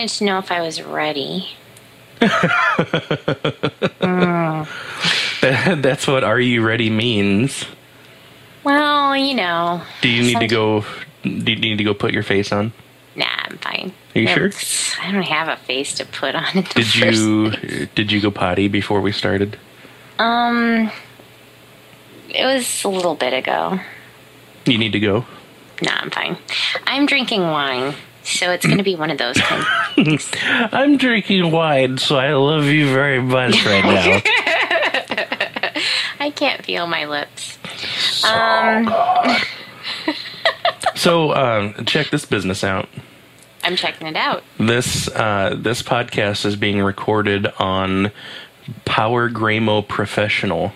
wanted to know if I was ready. That, that's what "Are you ready?" means. Well, you know. Do you need to go? Do you need to go put your face on? Nah, I'm fine. Are you sure? I don't have a face to put on. Did you place. did you go potty before we started? Um, it was a little bit ago. You need to go. Nah, I'm fine. I'm drinking wine, so it's going to be one of those kind. I'm drinking wine, so I love you very much right now. I can't feel my lips. Um, so um, check this business out. I'm checking it out. This uh, this podcast is being recorded on Power Gramo Professional.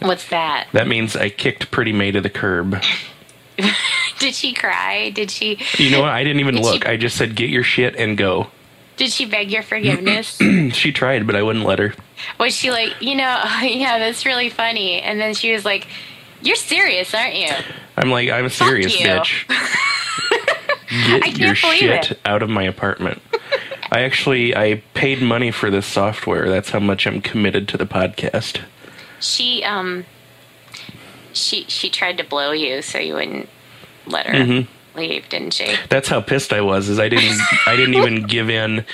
What's that? That means I kicked Pretty May to the curb. Did she cry? Did she? You know what? I didn't even Did she- look. I just said, "Get your shit and go." Did she beg your forgiveness? She tried, but I wouldn't let her. was she like, you know, yeah, that's really funny? And then she was like, "You're serious, aren't you?" I'm like, I'm a serious you. bitch. Get your shit it. out of my apartment. I actually I paid money for this software. That's how much I'm committed to the podcast. She um, she she tried to blow you so you wouldn't let her Mm-hmm. leave, didn't she? That's how pissed I was. Is I didn't I didn't even give in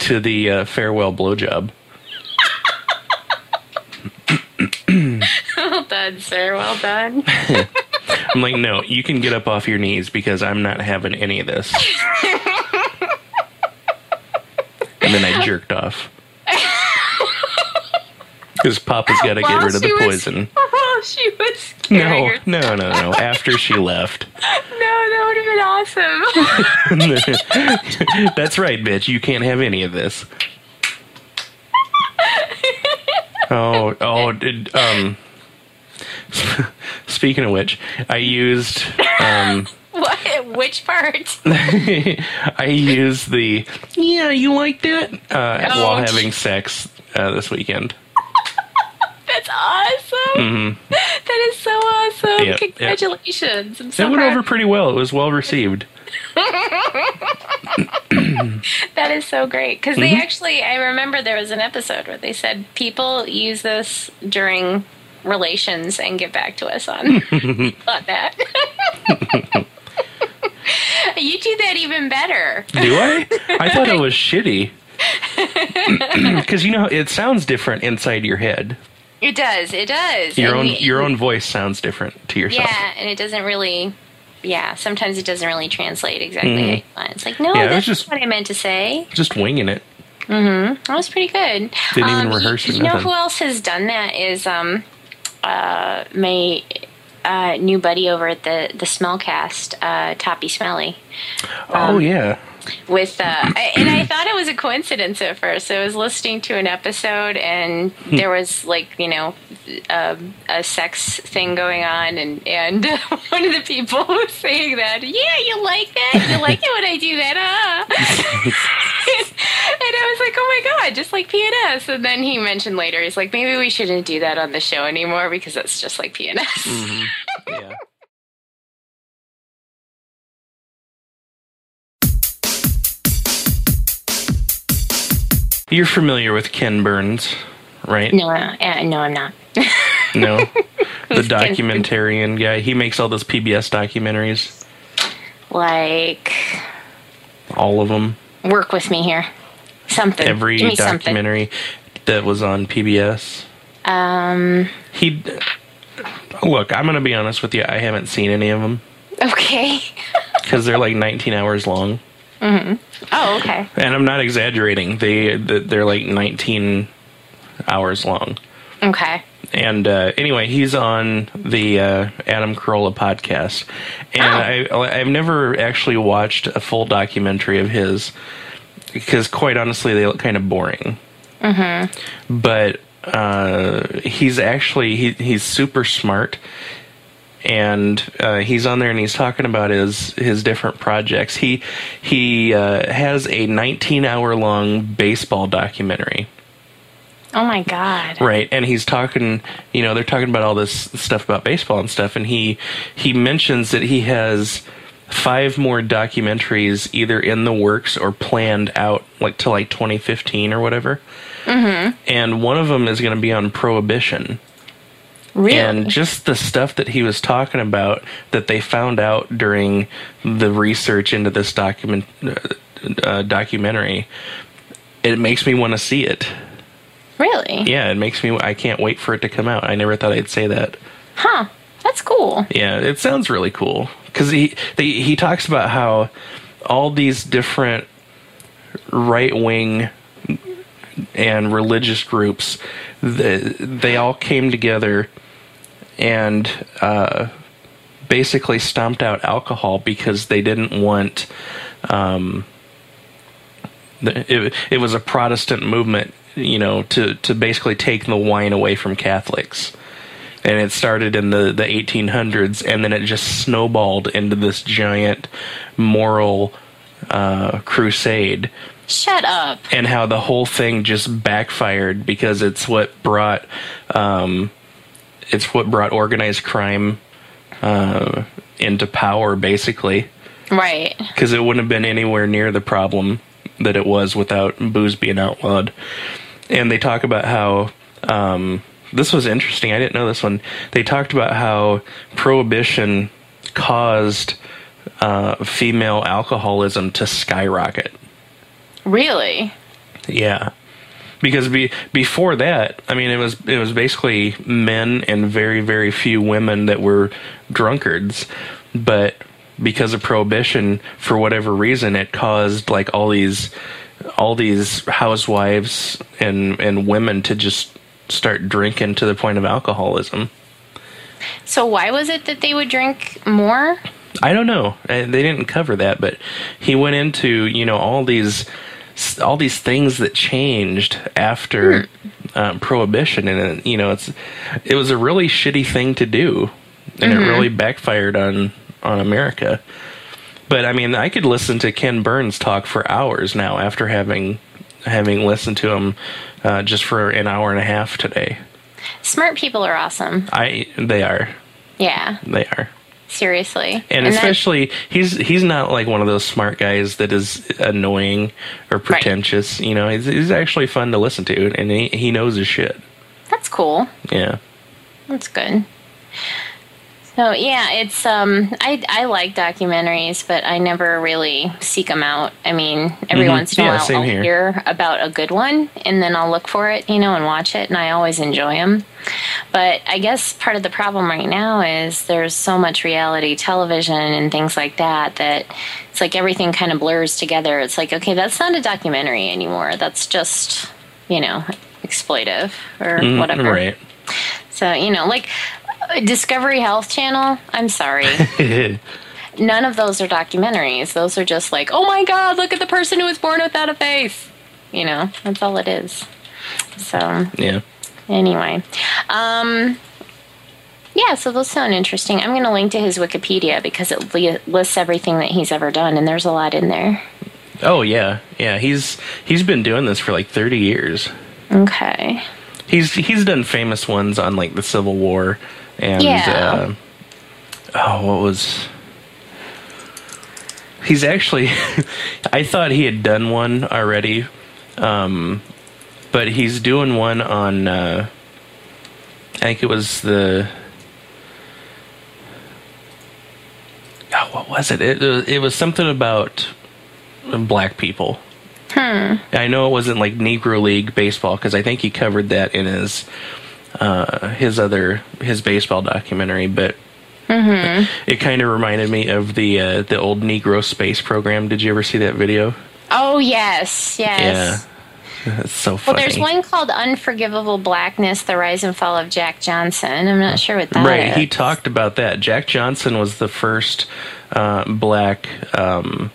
to the uh, farewell blowjob. well done, sir. Well done. I'm like, no, you can get up off your knees because I'm not having any of this. and then I jerked off. Because Papa's got to get rid of the was- Oh, she was No, her. no, no, no. After she left. No, that would have been awesome. That's right, bitch. You can't have any of this. Oh, oh, did, um. Speaking of which, I used um, what? Which part? I used the yeah, you like that uh, Oh, while having sex uh, this weekend. That's awesome. That is so awesome. Mm-hmm. Yep, yep. Congratulations. I'm It went proud. over pretty well. It was well received. That is so great because Mm-hmm. they actually. I remember there was an episode where they said people use this during relations and get back to us on on that. you do that even better. Do I? I thought it was shitty. Because you know it sounds different inside your head. It does. It does. Your And own you- your own voice sounds different to yourself. Yeah, and it doesn't really. Yeah, sometimes it doesn't really translate exactly you. It's like, no, Mm-hmm. Yeah, that's just- what I meant to say. Just winging it. Mm-hmm. That was pretty good. Um, Didn't even you- rehearse or You, know who else has done that? Is um, uh, my uh, new buddy over at the the Smellcast, uh, Toppy Smelly. oh yeah. With uh, I- and I thought it was a coincidence at first. I was listening to an episode and Hmm. there was like you know a, a sex thing going on, and and one of the people was saying that, yeah, you like that, you like it when I do that, huh? and I was like, oh my god, just like PNS. And then he mentioned later, he's like, maybe we shouldn't do that on the show anymore because that's just like PNS. Yeah. You're familiar with Ken Burns, right? No, uh, no, I'm not. No. the documentarian guy. He makes all those PBS documentaries. like, All of them. work with me here. Something. Every Give me something. documentary that was on PBS. Um. He. Look, I'm going to be honest with you. I haven't seen any of them Okay. because they're like 19 hours long. Oh, okay. And I'm not exaggerating. They they're like 19 hours long. Okay. And uh, anyway, he's on the uh, Adam Carolla podcast, and Oh. I I've never actually watched a full documentary of his because, quite honestly, they look kind of boring. Mm-hmm. But uh, he's actually he, he's super smart, and uh, he's on there and he's talking about his his different projects. He he uh, has a 19 hour long baseball documentary. Oh my god. Right, and he's talking. You know, they're talking about all this stuff about baseball and stuff, and he he mentions that he has five more documentaries either in the works or planned out like to like 2015 or whatever. Mm-hmm. And one of them is going to be on prohibition. Really? And just the stuff that he was talking about that they found out during the research into this document uh, uh, documentary, it makes me want to see it. really? Yeah, it makes me. I can't wait for it to come out. I never thought I'd say that. Huh. That's cool. Yeah, it sounds really cool because he they, he talks about how all these different right wing and religious groups they, they all came together and uh, basically stomped out alcohol because they didn't want um, it, it was a Protestant movement, you know, to, to basically take the wine away from Catholics. And it started in the, the 1800s and then it just snowballed into this giant moral uh, crusade Shut up. and how the whole thing just backfired because it's what brought um, it's what brought organized crime uh, into power basically Right. because it wouldn't have been anywhere near the problem that it was without booze being outlawed. And they talk about how um, this was interesting. I didn't know this one. They talked about how prohibition caused uh, female alcoholism to skyrocket. Really? Yeah. Because be, before that, I mean, it was it was basically men and very very few women that were drunkards, but because of prohibition, for whatever reason, it caused like all these all these housewives and and women to just start drinking to the point of alcoholism. So why was it that they would drink more? I don't know. Uh, They didn't cover that, but he went into you know all these all these things that changed after um, prohibition, and uh, you know it's it was a really shitty thing to do, and it really backfired on on America. But I mean, I could listen to Ken Burns talk for hours now after having having listened to him uh, just for an hour and a half today. Smart people are awesome. I they are Yeah. they are. Seriously. and, that- especially he's he's not like one of those smart guys that is annoying or pretentious you know he's, he's actually fun to listen to and he, he knows his shit that's cool. yeah That's good. So yeah, it's um I I like documentaries, but I never really seek them out. I mean, every Mhm. once in a Yeah, while I'll here. hear about a good one, and then I'll look for it, you know, and watch it, and I always enjoy them. But I guess part of the problem right now is there's so much reality television and things like that that it's like everything kind of blurs together. It's like okay, that's not a documentary anymore. That's just you know exploitive or Mm, whatever. right So, you know, like Discovery Health Channel, I'm sorry. None of those are documentaries. Those are just like, oh my God, look at the person who was born without a face. You know, that's all it is. So, yeah anyway. Um, yeah, so those sound interesting. I'm going to link to his Wikipedia because it li- lists everything that he's ever done, and there's a lot in there. oh yeah yeah he's he's been doing this for like 30 years Okay. he's he's done famous ones on like the civil war and Yeah. uh, oh what was he's actually i thought he had done one already um but he's doing one on uh i think it was the oh, what was it it, uh, it was something about black people Hmm. I know it wasn't like Negro League baseball because I think he covered that in his uh, his other his baseball documentary, but it kind of reminded me of the uh, the old Negro space program. Did you ever see that video? Oh, yes, yes. Yeah, it's so funny. Well, there's one called Unforgivable Blackness The Rise and Fall of Jack Johnson. I'm not sure what that is. right, he talked about that. Jack Johnson was the first uh, black um,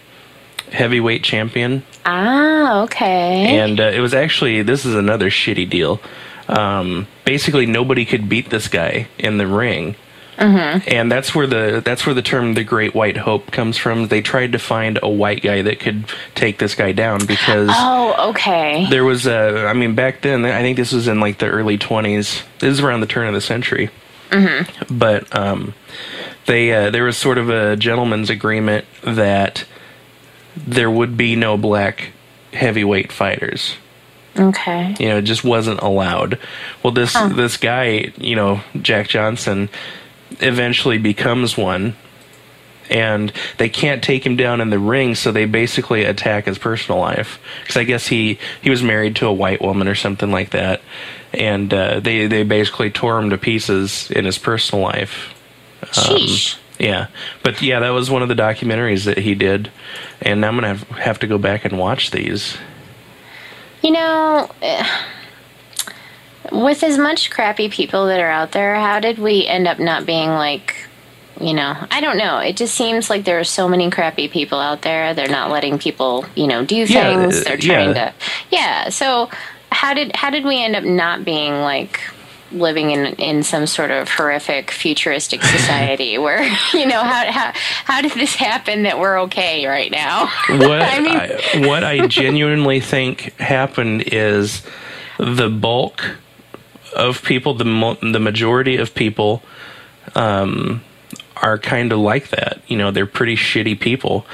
heavyweight champion. Ah, okay. and uh, it was actually this is another shitty deal. Um, basically, nobody could beat this guy in the ring, Mm-hmm. and that's where the that's where the term "the Great White Hope" comes from. They tried to find a white guy that could take this guy down because oh, okay. there was a. I mean, back then, I think this was in like the early twenties. This is around the turn of the century, Mm-hmm. but um, they uh, there was sort of a gentleman's agreement that there would be no black heavyweight fighters. Okay. You know, it just wasn't allowed. Well, this Huh. this guy, you know, Jack Johnson, eventually becomes one, and they can't take him down in the ring, so they basically attack his personal life. Because I guess he he was married to a white woman or something like that, and uh, they they basically tore him to pieces in his personal life. Sheesh. Yeah, but yeah, that was one of the documentaries that he did, and I'm gonna have, have to go back and watch these. You know, eh, with as much crappy people that are out there, how did we end up not being like, you know, I don't know. It just seems like there are so many crappy people out there. They're not letting people, you know, do Yeah, things. uh, They're trying yeah. to, yeah. So how did how did we end up not being like living in in some sort of horrific futuristic society where you know how how how did this happen that we're okay right now? what I mean- I, what I genuinely think happened is the bulk of people, the mo- the majority of people, um, are kind of like that. You know, they're pretty shitty people,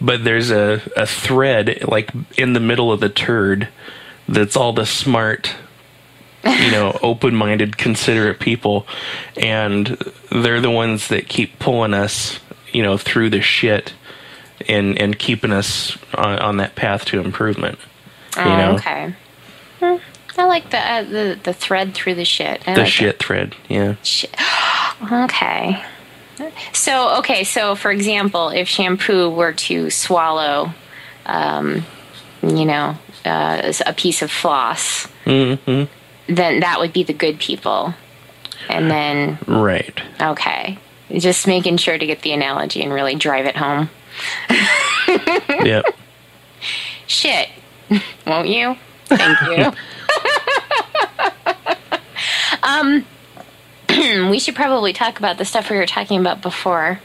but there's a a thread like in the middle of the turd that's all the smart. You know, open minded, considerate people, and they're the ones that keep pulling us, you know, through the shit and and keeping us on, on that path to improvement. You Oh, know, okay. Hmm, I like the, uh, the the thread through the shit. I the like shit thread. Yeah. Shit. Okay. So okay, so for example, if shampoo were to swallow, um, you know, uh, a piece of floss, Mm hmm then that would be the good people, and then Right. okay, just making sure to get the analogy and really drive it home. yep. Shit, won't you? Thank you. um, we should probably talk about the stuff we were talking about before.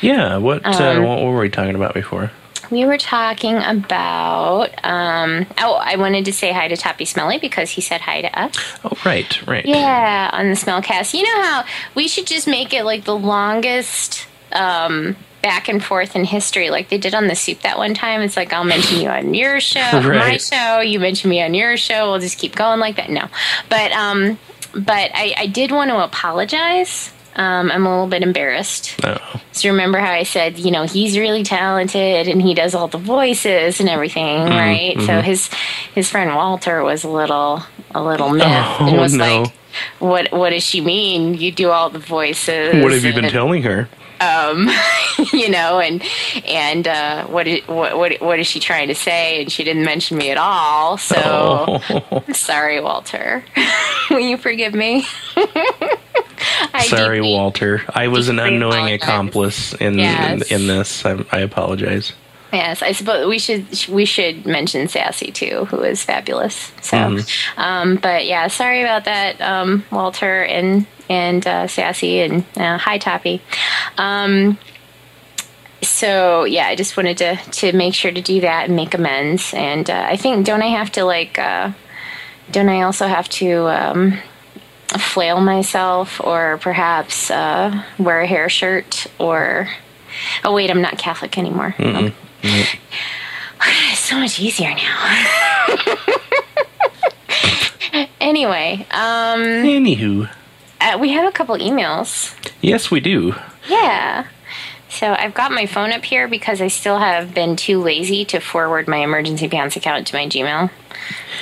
Yeah. What uh, Um, what were we talking about before? We were talking about. Um, oh, I wanted to say hi to Toppy Smelly because he said hi to us. Oh, right. Right. Yeah, on the Smellcast. You know how we should just make it like the longest um, back and forth in history, like they did on the soup that one time. It's like I'll mention you on your show, my show. You mention me on your show. We'll just keep going like that. No, but um, but I, I did want to apologize. Um, I'm a little bit embarrassed. Oh. So remember how I said, you know, he's really talented and he does all the voices and everything, Mm-hmm, right? So his his friend Walter was a little a little miffed Oh, and was no. like, "What what does she mean? You do all the voices? What have you been telling her? you know, and and uh, what, what what what is she trying to say? And she didn't mention me at all. So Oh. sorry, Walter. Will you forgive me? Sorry, Walter. I was an unknowing apologize. accomplice in Yes. in, in this. I, I apologize. Yes, I suppose we should we should mention Sassy too, who is fabulous. So, um, but yeah, sorry about that, um, Walter and and uh, Sassy and uh, hi Toppy. Um, so yeah, I just wanted to to make sure to do that and make amends. And uh, I think don't I have to like uh, don't I also have to um, flail myself or perhaps uh, wear a hair shirt or oh wait, I'm not Catholic anymore. Okay. It's so much easier now. anyway, um, Anywho, uh, we have a couple emails. yes, we do. Yeah. So I've got my phone up here because I still have been too lazy to forward my emergency pants account to my Gmail.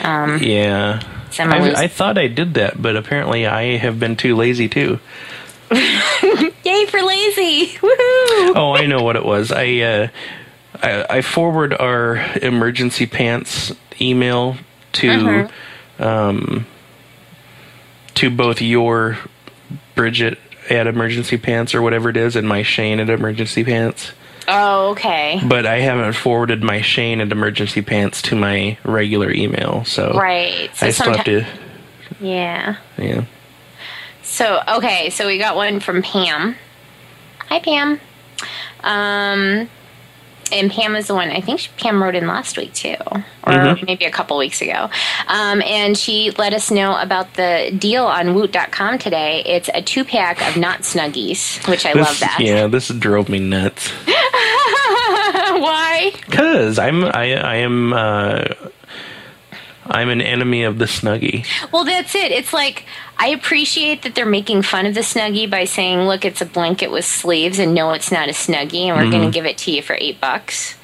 Yeah. So I'm gonna I, lose- I thought I did that, but apparently I have been too lazy too. Yay for lazy! Woohoo! Oh, I know what it was. I uh, I, I forward our emergency pants email to Mm-hmm. um, to both your Bridget at emergency pants or whatever it is, and my Shane at emergency pants. Oh, okay. But I haven't forwarded my Shane at emergency pants to my regular email, so Right. So I still have to. Yeah. Yeah. So okay, so we got one from Pam. Hi Pam. Um and Pam was the one. I think she, Pam wrote in last week too, or Mhm. maybe a couple weeks ago. Um, and she let us know about the deal on Woot.com today. It's a two pack of not snuggies, which I This, love that. Yeah, this drove me nuts. Why? Cause I'm I I am uh, I'm an enemy of the snuggie. Well, that's it. It's like I appreciate that they're making fun of the snuggie by saying, "Look, it's a blanket with sleeves, and no, it's not a snuggie, and we're going to mm-hmm. give it to you for eight bucks."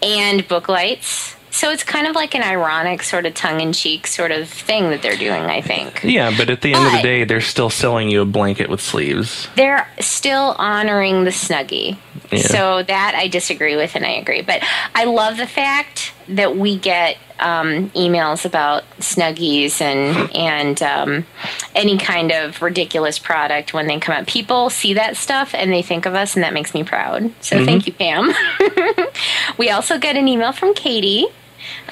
And book lights. So it's kind of like an ironic, sort of tongue-in-cheek sort of thing that they're doing. I think Yeah, but at the end of the day, they're still selling you a blanket with sleeves. they're still honoring the snuggie. Yeah. So that I disagree with, and I agree. But I love the fact that we get um, emails about snuggies and and um, any kind of ridiculous product when they come out. People see that stuff and they think of us, and that makes me proud. So thank you, Pam. we also get an email from Katie.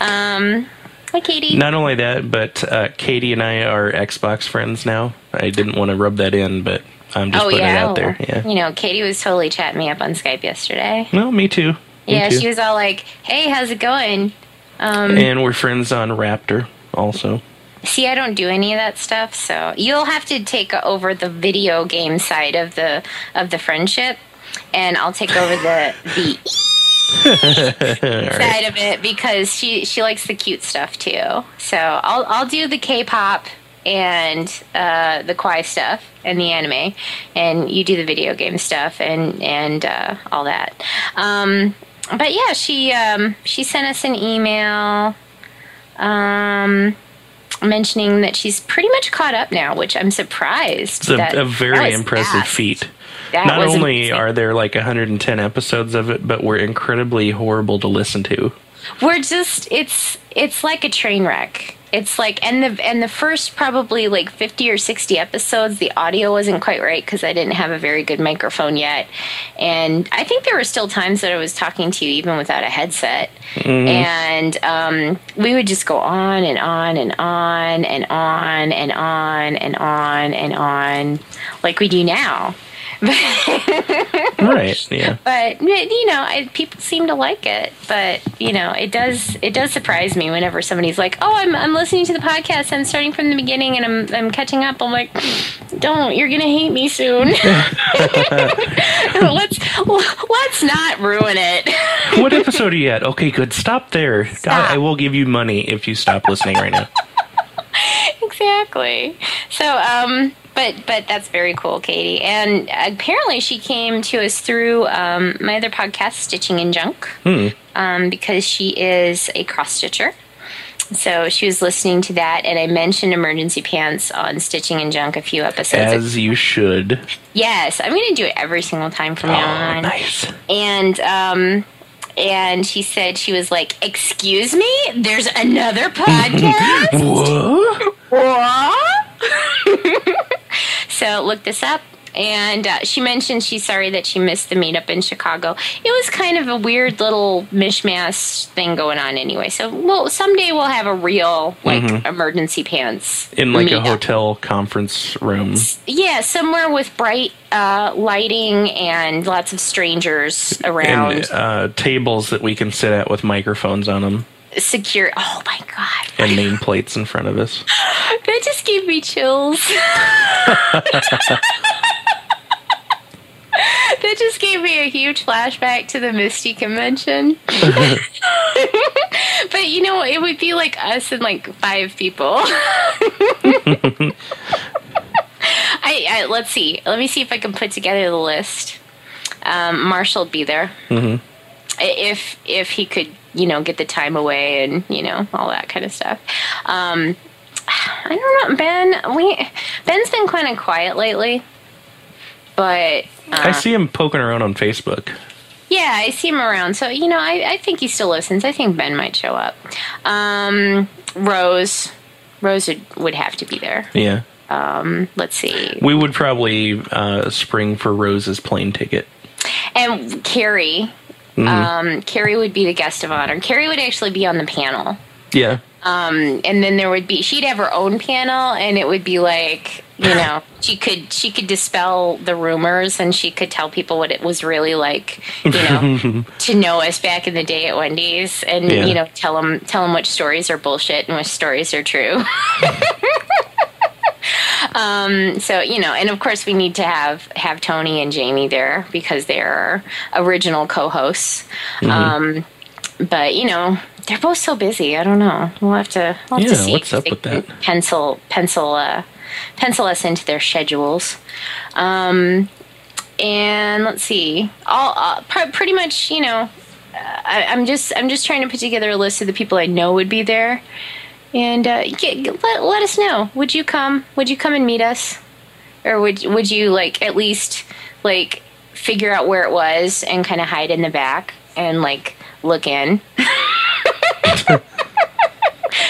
Um, hi, Katie. Not only that, but uh, Katie and I are Xbox friends now. I didn't want to rub that in, but I'm just oh putting yeah, it out there. Yeah. You know, Katie was totally chatting me up on Skype yesterday. Well, me too. Yeah, she was all like, "Hey, how's it going?" and we're friends on Raptr also. See, I don't do any of that stuff, so you'll have to take over the video game side of the of the friendship, and I'll take over the the side of it because she she likes the cute stuff too. So I'll I'll do the K-pop and uh, the kawaii stuff and the anime, and you do the video game stuff and and uh, all that. Um, but yeah, she um, she sent us an email. Um, mentioning that she's pretty much caught up now, which I'm surprised. It's a, a very impressive fast. feat. That Not only amazing. are there like 110 episodes of it, but we're incredibly horrible to listen to. we're just it's it's like a train wreck. It's like and the and the first probably like 50 or 60 episodes the audio wasn't quite right cuz I didn't have a very good microphone yet. And I think there were still times that I was talking to you even without a headset. And um, we would just go on and on and on and on and on and on and on like we do now. Right. Yeah. but you know I, people seem to like it but you know it does it does surprise me whenever somebody's like oh i'm, I'm listening to the podcast i'm starting from the beginning and i'm, I'm catching up i'm like don't you're gonna hate me soon let's let's not ruin it what episode are you at? Okay, good. Stop there. God, Stop. I will give you money if you stop listening right now. exactly so um but but that's very cool katie and apparently she came to us through um, my other podcast stitching and junk Hmm. um, because she is a cross stitcher so she was listening to that and i mentioned emergency pants on stitching and junk a few episodes ago. As you should. yes i'm going to do it every single time from now Oh, on nice. and um and she said she was like excuse me there's another podcast What? what? so look this up. And uh, she mentioned she's sorry that she missed the meetup in Chicago. It was kind of a weird little mishmash thing going on anyway. So, well, someday we'll have a real like emergency pants In like a hotel conference room. Yeah, somewhere with bright uh, lighting and lots of strangers around. And uh, tables that we can sit at with microphones on them Secure. Oh my god, and nameplates in front of us. that just gave me chills. that just gave me a huge flashback to the Misty convention. but you know, it would be like us and like five people. I, I let's see. Let me see if I can put together the list. Um, Marshall would be there Mhm. If if he could, you know, get the time away and you know all that kind of stuff. Um, I don't know, Ben. We Ben's been kind of quiet lately, but uh, I see him poking around on Facebook. yeah, I see him around. So you know, I, I think he still listens. I think Ben might show up. Um, Rose, Rose would, would have to be there. Yeah. um Let's see, We would probably uh, spring for Rose's plane ticket. and Carrie. Um, Carrie would be the guest of honor. Carrie would actually be on the panel. Yeah. Um, and then there would be she'd have her own panel, and it would be like you know she could she could dispel the rumors, and she could tell people what it was really like, you know, to know us back in the day at Wendy's, and Yeah. you know tell them tell them which stories are bullshit and which stories are true. Um, so you know, and of course we need to have have Tony and Jamie there because they're original co-hosts. Mm-hmm. Um, but you know, they're both so busy. I don't know. We'll have to. We'll have to Yeah, see what's if up with that? Pencil, pencil, uh, pencil us into their schedules. Um, and let's see. All uh, pr- pretty much, you know, uh, I, I'm just I'm just trying to put together a list of the people I know would be there. And uh, get, let, let us know. Would you come? Would you come and meet us, or would would you like at least like figure out where it was and kind of hide in the back and like look in?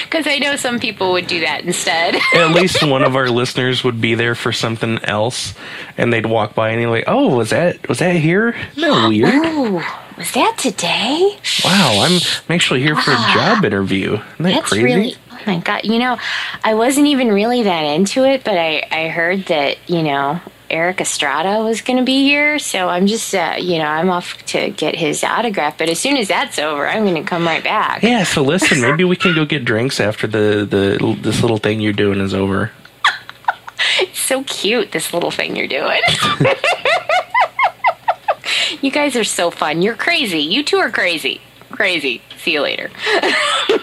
Because I know some people would do that instead. At least one of our listeners would be there for something else, and they'd walk by and they're like, "Oh, was that was that here? Isn't that weird? Ooh, was that today? Wow, I'm I'm actually here for a job interview. Isn't that That's crazy?" really. My god! You know, I wasn't even really that into it, but I I heard that you know Erik Estrada was going to be here, so I'm just uh, you know I'm off to get his autograph. But as soon as that's over, I'm going to come right back. Yeah, so listen, maybe we can go get drinks after the, the this little thing you're doing is over. It's so cute, this little thing you're doing. you guys are so fun. You're crazy. You two are crazy. Crazy. See you later.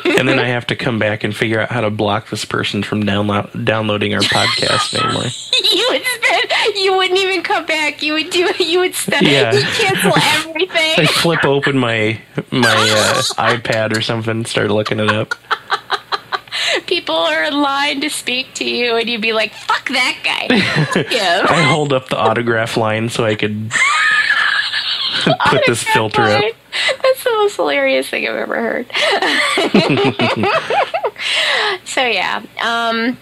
And then I have to come back and figure out how to block this person from download, downloading our podcast anymore. you would spend. You wouldn't even come back. You would do. You would stop. Yeah. You'd cancel everything. I flip open my my uh, iPad or something and start looking it up. People are in line to speak to you, and you'd be like, "Fuck that guy." yeah. I hold up the autograph line so I could put this filter up. That's the most hilarious thing I've ever heard. so yeah, um,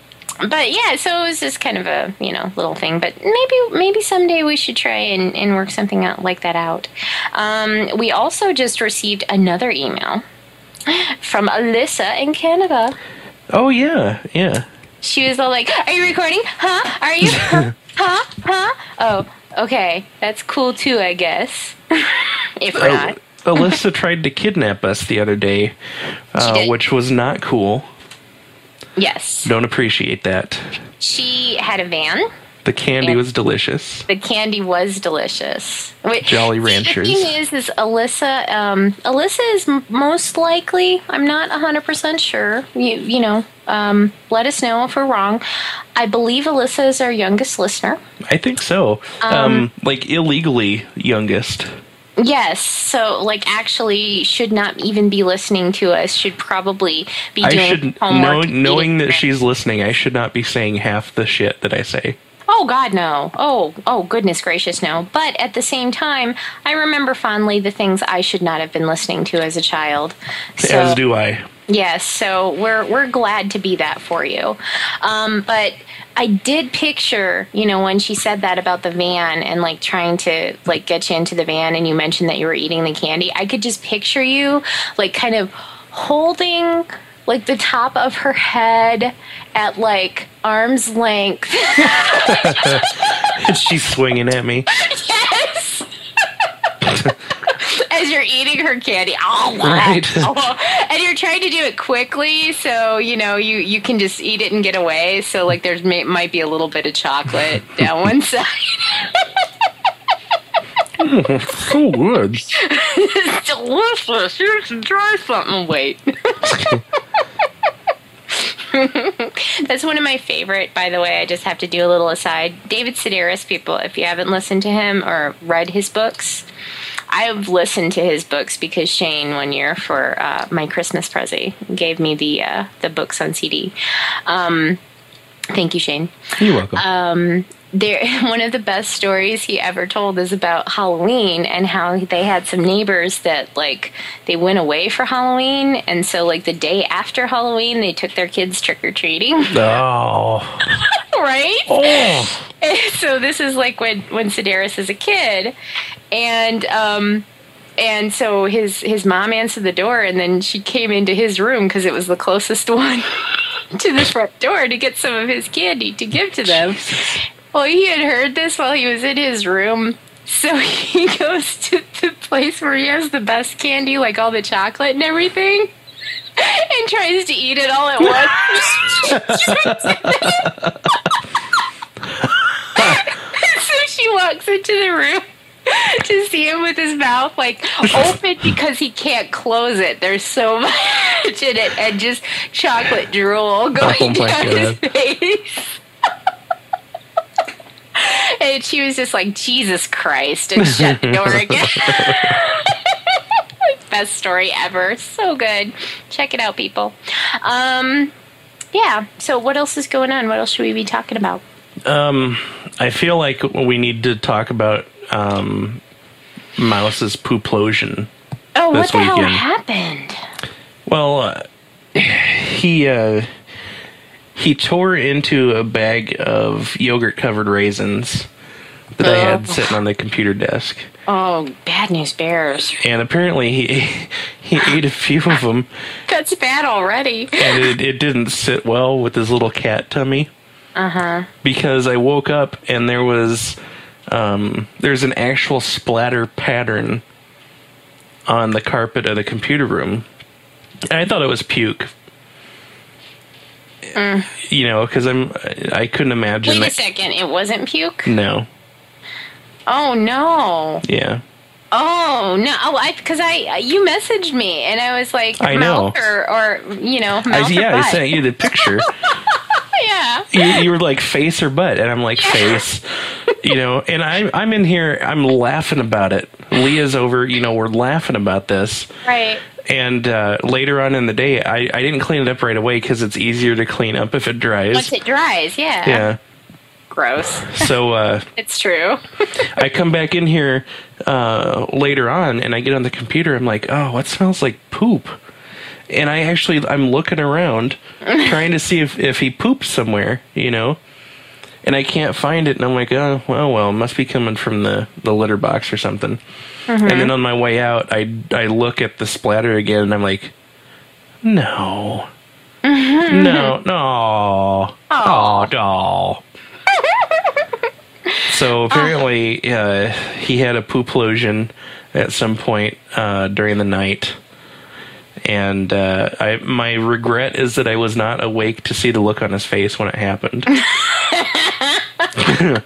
but yeah, so it was just kind of a you know little thing. But maybe maybe someday we should try and, and work something out like that out. Um, we also just received another email from Alyssa in Canada. Oh yeah, yeah. She was all like, "Are you recording? Huh? Are you? Huh? Huh? Huh? Oh, okay. That's cool too, I guess. if Oh, not, Alyssa tried to kidnap us the other day, uh, which was not cool. yes. Don't appreciate that. She had a van. The candy was delicious. The candy was delicious. Wait, Jolly Ranchers. The thing is, is Alyssa. Um, Alyssa is m- most likely. I'm not 100 percent sure. You, you know, um, let us know if we're wrong. I believe Alyssa is our youngest listener. I think so. Um, like illegally youngest. Yes, so like actually should not even be listening to us. Should probably be I doing should homework. know, knowing that she's listening. I should not be saying half the shit that I say. Oh God, no! Oh, oh goodness gracious, no! But at the same time, I remember fondly the things I should not have been listening to as a child. So, As do I. Yes, so we're we're glad to be that for you. Um, but I did picture, you know, when she said that about the van and like trying to like get you into the van, and you mentioned that you were eating the candy. I could just picture you like kind of holding like the top of her head at like arm's length. and She's swinging at me. yes. As you're eating her candy, oh, Right. and you're trying to do it quickly, so you know you you can just eat it and get away. So like there's may, might be a little bit of chocolate down one side. So good. it's delicious. You should try something. Wait. That's one of my favorite, by the way. I just have to do a little aside. David Sedaris, people, if you haven't listened to him or read his books, I've listened to his books because Shane, one year for uh, my Christmas present, gave me the uh, the books on CD. Um, thank you, Shane You're welcome. There one of the best stories he ever told is about Halloween and how they had some neighbors that like they went away for Halloween and so like the day after Halloween they took their kids trick or treating oh. right Oh. so this is like when when Sedaris is a kid and um and so his his mom answered the door, and then she came into his room because it was the closest one to the front door to get some of his candy to give to them. Well, he had heard this while he was in his room. So he goes to the place where he has the best candy, like all the chocolate and everything, and tries to eat it all at once. so she walks into the room to see him with his mouth like open because he can't close it. There's so much in it, and just chocolate drool going Oh down his face. and she was just like, Jesus Christ, and shut the door again. Best story ever. So good. Check it out, people. Um, yeah. So, what else is going on? What else should we be talking about? Um, I feel like we need to talk about um, Mouse's pooplosion. Oh, what This the hell happened? Well, uh, he uh, he tore into a bag of yogurt covered raisins that I had Oh. sitting on the computer desk, Oh, bad news bears. and apparently he he ate a few of them, That's bad already. and it, it didn't sit well with his little cat tummy. Uh huh. because I woke up and there was um, there's an actual splatter pattern on the carpet of the computer room. And I thought it was puke. Eh. You know, because I'm I couldn't imagine Wait a second. It wasn't puke. No, Oh no. yeah, Oh no. Oh, I because I you messaged me and I was like, I know. or, or you know, I, yeah, I sent you the picture. Yeah. you, you were like face or butt, and I'm like face. You know, and I'm I'm in here. I'm laughing about it. Leah's over. You know, we're laughing about this. Right. And uh, later on in the day, I, I didn't clean it up right away because it's easier to clean up if it dries. Once it dries, yeah. yeah. Gross. So uh, It's true. I come back in here uh, later on, and I get on the computer. I'm like, oh, what smells like poop? And I actually I'm looking around trying to see if if he pooped somewhere, you know. And I can't find it, and I'm like, oh, well, well, it must be coming from the, the litter box or something. And then on my way out, I, I look at the splatter again, and I'm like, no. No, no. Oh, no. so apparently, uh, he had a pooplosion at some point uh, during the night. And uh, I, my regret is that I was not awake to see the look on his face when it happened.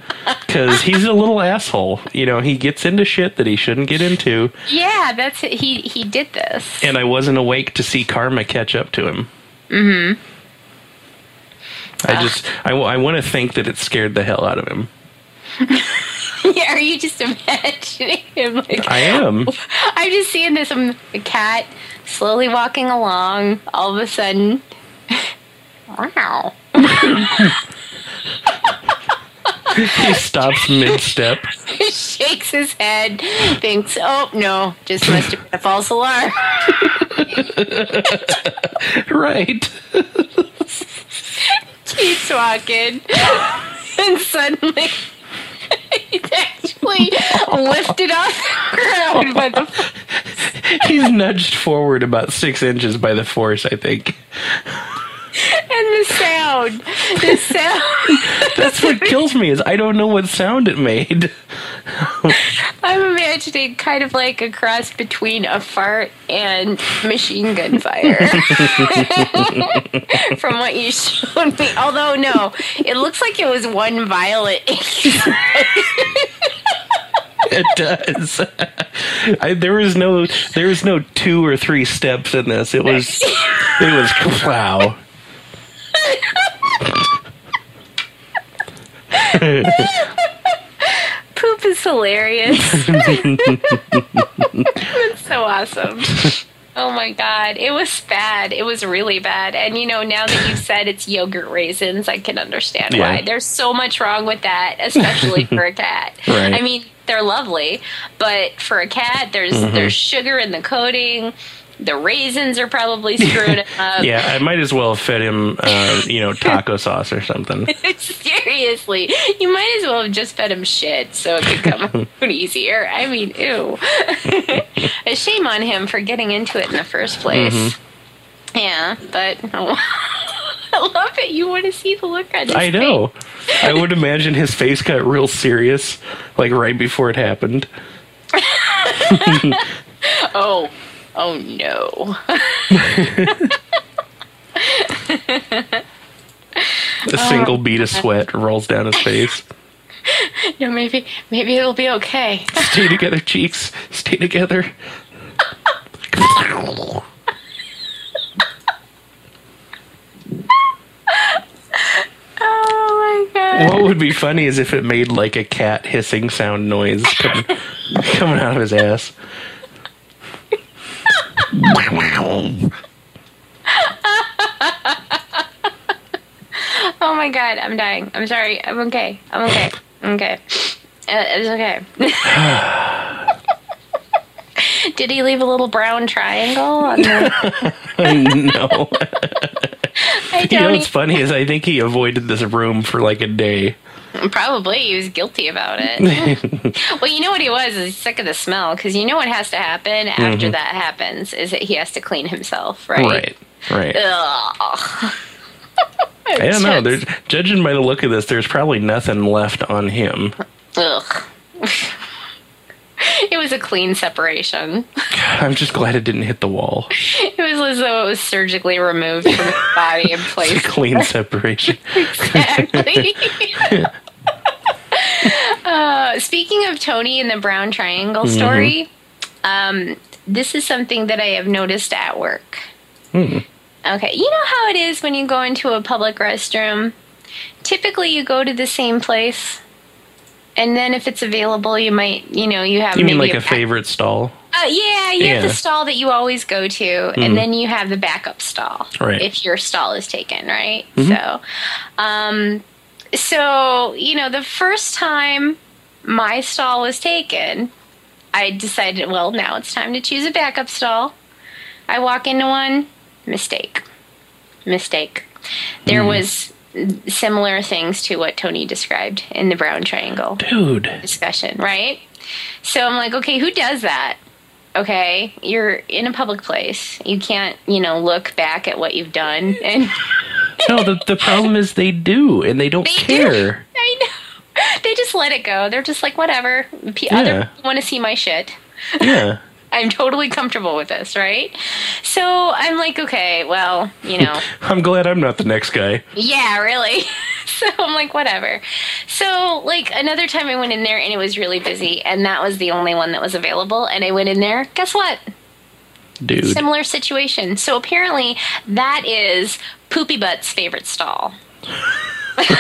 Because he's a little asshole. You know, he gets into shit that he shouldn't get into. yeah, that's it. He he did this. And I wasn't awake to see karma catch up to him. Mm-hmm. I just, I, I, want to think that it scared the hell out of him. yeah, are you just imagining him like I am. I'm just seeing this um, a cat slowly walking along. All of a sudden, wow. he stops mid step. He shakes his head, thinks, "Oh no, just must have been a false alarm." Right. Keeps walking, and suddenly. He's actually lifted off the ground by the He's nudged forward about six inches by the force, I think. and the sound, the sound. That's what kills me is I don't know what sound it made. I'm imagining kind of like a cross between a fart and machine gun fire. From what you showed me. Although, no, it looks like it was one violent. It does. I, there was no there was no two or three steps in this. It was it was wow. Poop is hilarious. That's so awesome. Oh my god, it was bad. It was really bad. And you know, now that you've said it's yogurt raisins, I can understand Yeah. why. There's so much wrong with that, especially for a cat. Right. I mean, they're lovely, but for a cat, there's Mm-hmm. there's sugar in the coating. The raisins are probably screwed up. Yeah, I might as well have fed him uh, you know, taco sauce or something. Seriously. You might as well have just fed him shit so it could come out easier. I mean, ew. a shame on him for getting into it in the first place. Mm-hmm. Yeah, but oh, I love it. You want to see the look on his face? I know. I would imagine his face got real serious, like right before it happened. Oh, oh no. A oh. single bead of sweat rolls down his face. no, maybe, maybe it'll be okay. Stay together, cheeks. Stay together. Oh my god. What would be funny is if it made like a cat hissing sound noise coming, coming out of his ass. Oh my god, I'm dying. I'm sorry. I'm okay. I'm okay. I'm okay. Uh, it's okay. Did he leave a little brown triangle on the? no. I You know don't. what's funny is I think he avoided this room for like a day. probably he was guilty about it. well, you know what he was? He's sick of the smell because you know what has to happen after mm-hmm. that happens is that he has to clean himself, right? Right. Right. Ugh. I don't know. There's judging by the look of this, there's probably nothing left on him. Ugh. it was a clean separation. I'm just glad it didn't hit the wall. It was as though it was surgically removed from his body and placed Clean separation. exactly. Uh, speaking of Tony and the Brown Triangle story, um, this is something that I have noticed at work. Okay, you know how it is when you go into a public restroom? Typically, you go to the same place. And then, if it's available, you might, you know, you have You mean like a back- favorite stall? uh, yeah, you have the stall that you always go to, and then you have the backup stall Right. if your stall is taken, right? So, um, so you know, the first time my stall was taken, I decided, well, now it's time to choose a backup stall. I walk into one, mistake, mistake. There hmm. was similar things to what Tony described in the brown triangle Dude. discussion, right? So I'm like, okay, who does that? Okay, you're in a public place. You can't, you know, look back at what you've done. And No, the, the problem is they do, and they don't They do. care. I know they just let it go. They're just like, whatever. P- Yeah. Other people want to see my shit. Yeah. I'm totally comfortable with this, right? So I'm like, okay, well, you know, I'm glad I'm not the next guy. yeah, really. so I'm like, whatever. So, like, another time I went in there and it was really busy, and that was the only one that was available. And I went in there, guess what? Dude. similar situation. So apparently, that is Poopy Butt's favorite stall. That's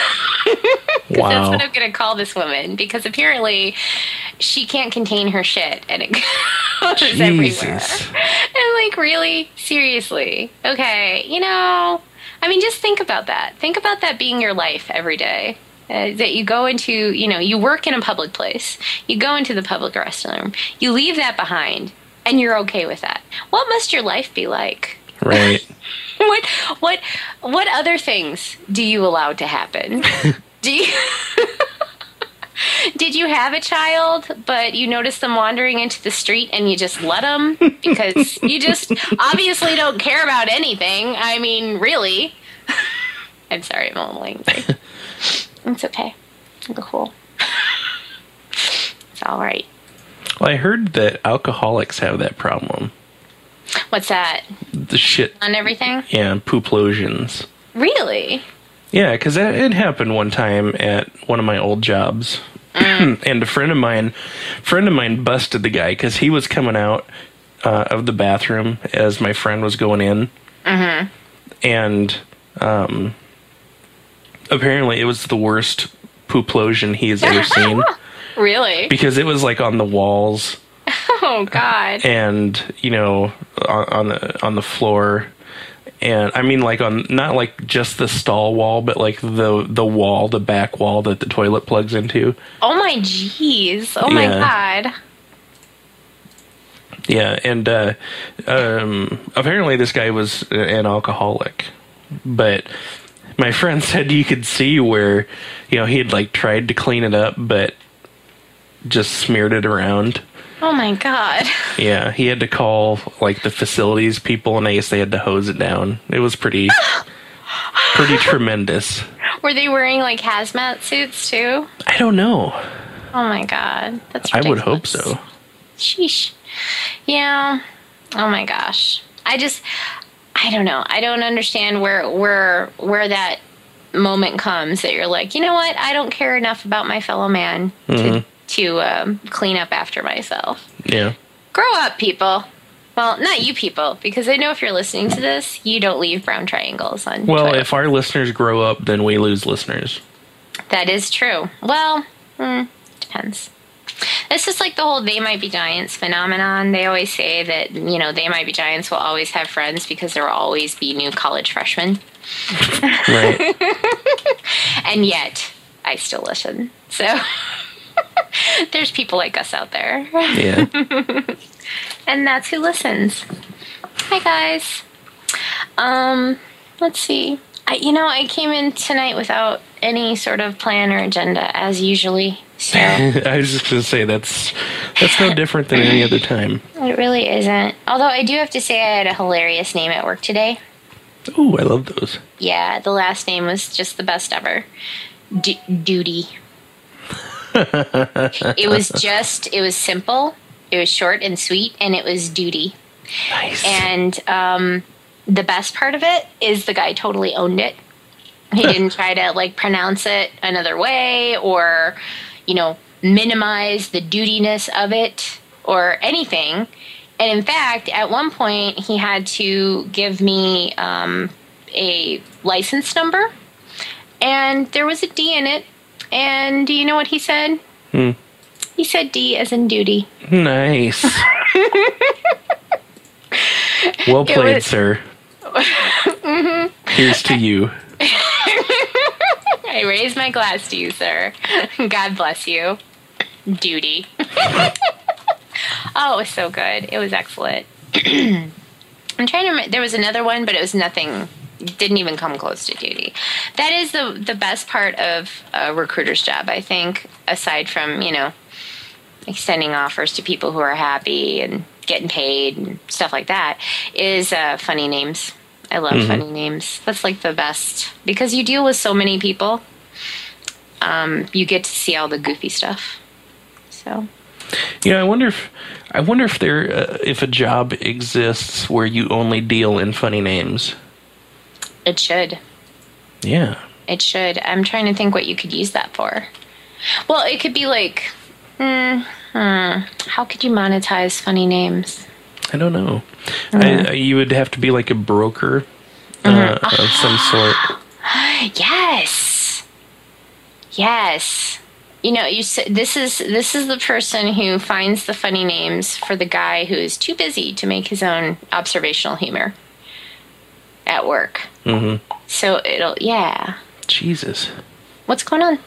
Wow. what I'm going to call this woman because apparently she can't contain her shit and it goes everywhere. Jesus. And like, really? Seriously? Okay, you know, I mean, just think about that. Think about that being your life every day. Uh, that you go into, you know, you work in a public place, you go into the public restroom, you leave that behind, and you're okay with that. What must your life be like? Right. what what what other things do you allow to happen? do you Did you have a child, but you noticed them wandering into the street and you just let them because you just obviously don't care about anything? I mean, really? I'm sorry, I'm a little angry. It's okay. I'm cool. It's all right. Well, I heard that alcoholics have that problem. What's that? The shit. On everything? Yeah, pooplosions. Really? Yeah, because it happened one time at one of my old jobs, and a friend of mine, friend of mine, busted the guy because he was coming out uh, of the bathroom as my friend was going in, and um, apparently it was the worst pooplosion he has ever seen Really? because it was like on the walls Oh God. and you know on, on the on the floor and i mean like on not like just the stall wall but like the the wall the back wall that the toilet plugs into Oh my jeez. Oh my Yeah. god. yeah and uh um apparently this guy was an alcoholic but my friend said you could see where you know he had like tried to clean it up, but just smeared it around. Oh my god. Yeah, he had to call like the facilities people, and I guess they had to hose it down. It was pretty, pretty tremendous. Were they wearing like hazmat suits too? I don't know. Oh my god. That's I would hope so. Sheesh. Yeah. Oh my gosh. I just I don't know. I don't understand where where where that moment comes that you're like, you know what? I don't care enough about my fellow man to mm-hmm. To um, clean up after myself. Yeah. Grow up, people. Well, not you people, because I know if you're listening to this, you don't leave brown triangles on. Well, Twitter. if our listeners grow up, then we lose listeners. That is true. Well, hmm, depends. This is like the whole they might be giants phenomenon. They always say that, you know, they might be giants will always have friends because there will always be new college freshmen. Right. And yet, I still listen. So there's people like us out there. yeah. And that's who listens. Hi guys. Um, let's see. I, you know, I came in tonight without any sort of plan or agenda, as usually. So I was just gonna say that's that's no different than any other time. it really isn't. Although I do have to say, I had a hilarious name at work today. Ooh, I love those. Yeah, the last name was just the best ever. D- Duty. It was just, it was simple, it was short and sweet, and it was Duty. Nice. And um, the best part of it is the guy totally owned it. He didn't try to like pronounce it another way or, you know, minimize the dutiness of it or anything. And in fact, at one point, he had to give me um, a license number, and there was a D in it. And do you know what he said? Hmm. He said D as in duty. Nice. well played, was- sir. Here's to you. I raise my glass to you, sir. God bless you. Duty. oh, it was so good. It was excellent. I'm trying to remember. There was another one, but it was nothing. Didn't even come close to duty. That is the the best part of a recruiter's job, I think. Aside from you know extending offers to people who are happy and getting paid and stuff like that, is uh, funny names. I love funny names. That's like the best because you deal with so many people. Um, you get to see all the goofy stuff. So You know, I wonder if I wonder if there uh, if a job exists where you only deal in funny names. It should. Yeah. It should. I'm trying to think what you could use that for. Well, it could be like, hmm, hmm, how could you monetize funny names? I don't know. I, I, you would have to be like a broker uh, of some sort. Yes, yes. You know, you this is this is the person who finds the funny names for the guy who is too busy to make his own observational humor at work. Hmm So it'll, yeah. Jesus. What's going on?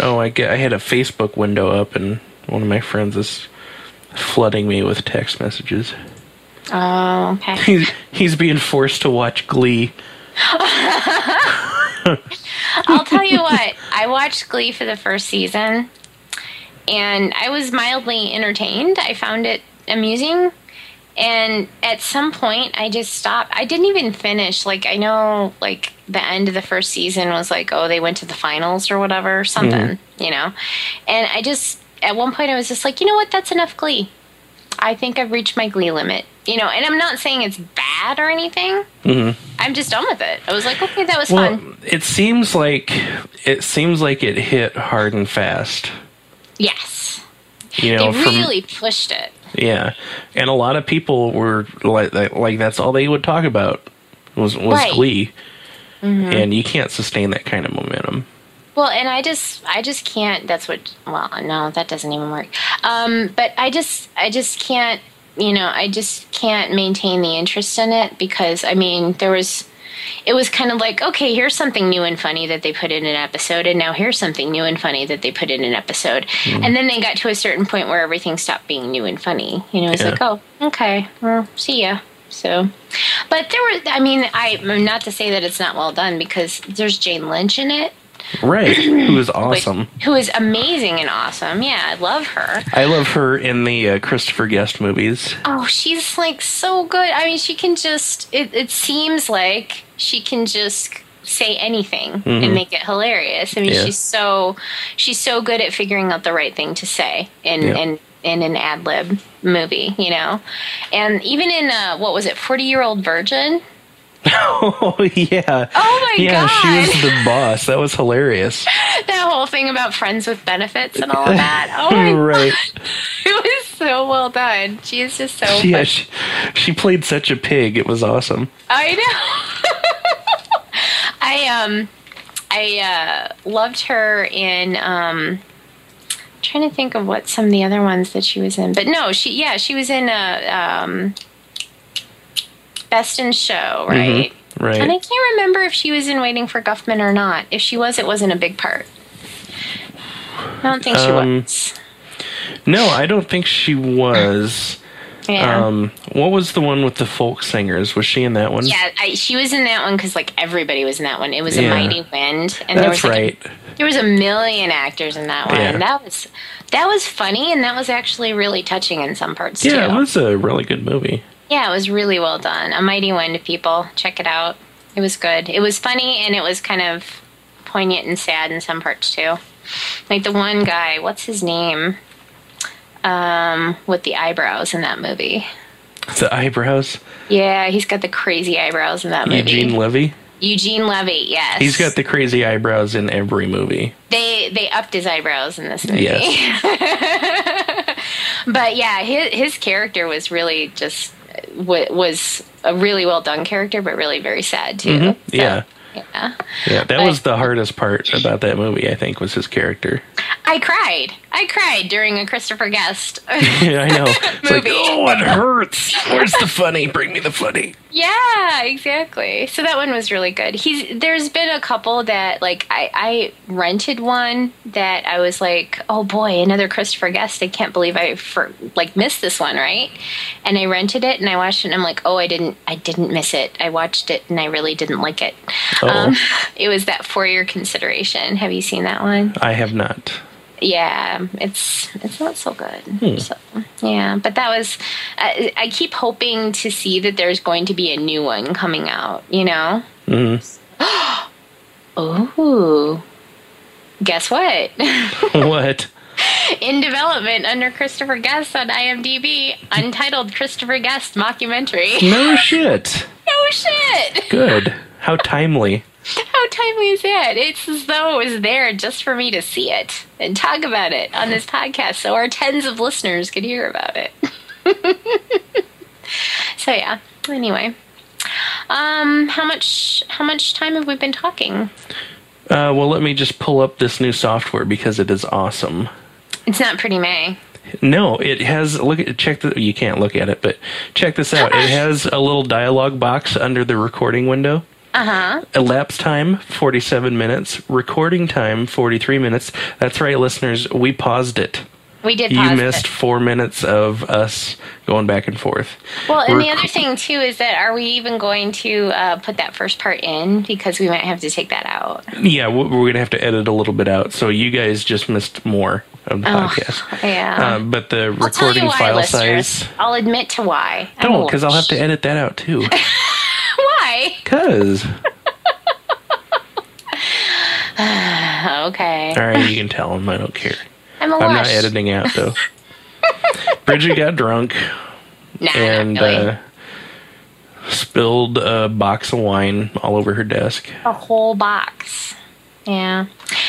Oh, I get. I had a Facebook window up, and one of my friends is flooding me with text messages. Oh, okay. He's he's being forced to watch Glee. I'll tell you what, I watched Glee for the first season and I was mildly entertained. I found it amusing. And at some point, I just stopped. I didn't even finish. Like, I know, like, the end of the first season was like, oh, they went to the finals or whatever, something, mm-hmm. you know? And I just, at one point, I was just like, you know what? That's enough Glee. I think I've reached my Glee limit, you know? And I'm not saying it's bad or anything. Mm-hmm. I'm just done with it. I was like, okay, that was Well, fun. it seems like it seems like it hit hard and fast. Yes. You know, from really pushed it. Yeah, and a lot of people were like, like that's all they would talk about was was Right. Mm-hmm. Glee, and you can't sustain that kind of momentum. Well, and I just, I just can't. That's what. Well, no, that doesn't even work. Um, but I just, I just can't. You know, I just can't maintain the interest in it because I mean, there was. It was kind of like, okay, here's something new and funny that they put in an episode, and now here's something new and funny that they put in an episode. And then they got to a certain point where everything stopped being new and funny. You know, it's Yeah. like, oh, okay, well, see ya. So, but there were. I mean, I not to say that it's not well done because there's Jane Lynch in it, Right. Who which- awesome. who is amazing and awesome. Yeah, I love her. I love her in the uh, Christopher Guest movies. Oh, she's like so good. I mean, she can just. It, it seems like she can just say anything and make it hilarious. I mean, Mm-hmm. Yeah. she's so she's so good at figuring out the right thing to say in Yeah. in in an ad lib movie, you know. And even in uh, what was it, Forty Year Old Virgin? Oh yeah. Oh my yeah, she was the boss. That was hilarious. That whole thing about friends with benefits and all of that. Oh my right. it was so well done. She is just so Yeah, she, she played such a pig. It was awesome. I know. I um I uh loved her in um trying to think of what some of the other ones that she was in. But no, she yeah, she was in uh um Best in Show, right? Right. And I can't remember if she was in Waiting for Guffman or not. If she was, it wasn't a big part. I don't think she Um, was. no, I don't think she was. Yeah. Um, what was the one with the folk singers? Was she in that one? yeah, I, she was in that one because like everybody was in that one. It was a mighty wind, and there That's was like, a- right. there was a million actors in that one. Yeah. And that was that was funny, and that was actually really touching in some parts Yeah, too. it was a really good movie. Yeah, it was really well done. A Mighty Wind, people, check it out. It was good. It was funny, and it was kind of poignant and sad in some parts too. Like the one guy, what's his name? Um, with the eyebrows in that movie. The eyebrows. Yeah, he's got the crazy eyebrows in that movie. Eugene Levy. Eugene Levy, yes. He's got the crazy eyebrows in every movie. they they upped his eyebrows in this movie. Yes. but yeah, his his character was really just wa- was a really well done character, but really very sad too. Mm-hmm. Yeah. yeah. Yeah, that But- was the hardest part about that movie, I think, was his character. I cried. I cried during a Christopher Guest. Yeah, I know. It's like, Movie. oh, it hurts. Where's the funny? Bring me the funny. yeah, exactly. So that one was really good. He's there's been a couple that like I I rented one that I was like, oh boy, another Christopher Guest. I can't believe I for like missed this one, right? And I rented it and I watched it and I'm like, oh, I didn't I didn't miss it. I watched it and I really didn't like it. Um, it was that for your consideration. Have you seen that one? I have not. Yeah it's it's not so good so yeah but that was I, I keep hoping to see that there's going to be a new one coming out you know Mhm. Ooh. guess what what? in development under christopher guest on imdb untitled christopher guest mockumentary No shit. no shit Good. How timely. How timely is that it's as though it was there just for me to see it and talk about it on this podcast so our tens of listeners could hear about it so yeah anyway um how much how much time have we been talking Uh, well, let me just pull up this new software because it is awesome. it's not pretty may No, it has look at check the you can't look at it, but check this out. It has a little dialog box under the recording window. Uh-huh Elapsed time 47 minutes, recording time 43 minutes. That's right, listeners, we paused it. we did You missed it. 4 minutes of us going back and forth. well and the other thing too is that are we even going to uh, put that first part in because we might have to take that out Yeah, we- we're going to have to edit a little bit out. So you guys just missed more of the podcast. yeah Um, but the I'll tell you recording why, file listeners. size. I'll admit to why. Don't, because I'll have to edit that out too. Why? Because. Okay. All right, you can tell them. I don't care. I'm a I'm not editing out though. Bridget got drunk Nah, and really. uh, spilled a box of wine all over her desk. a whole box. Yeah.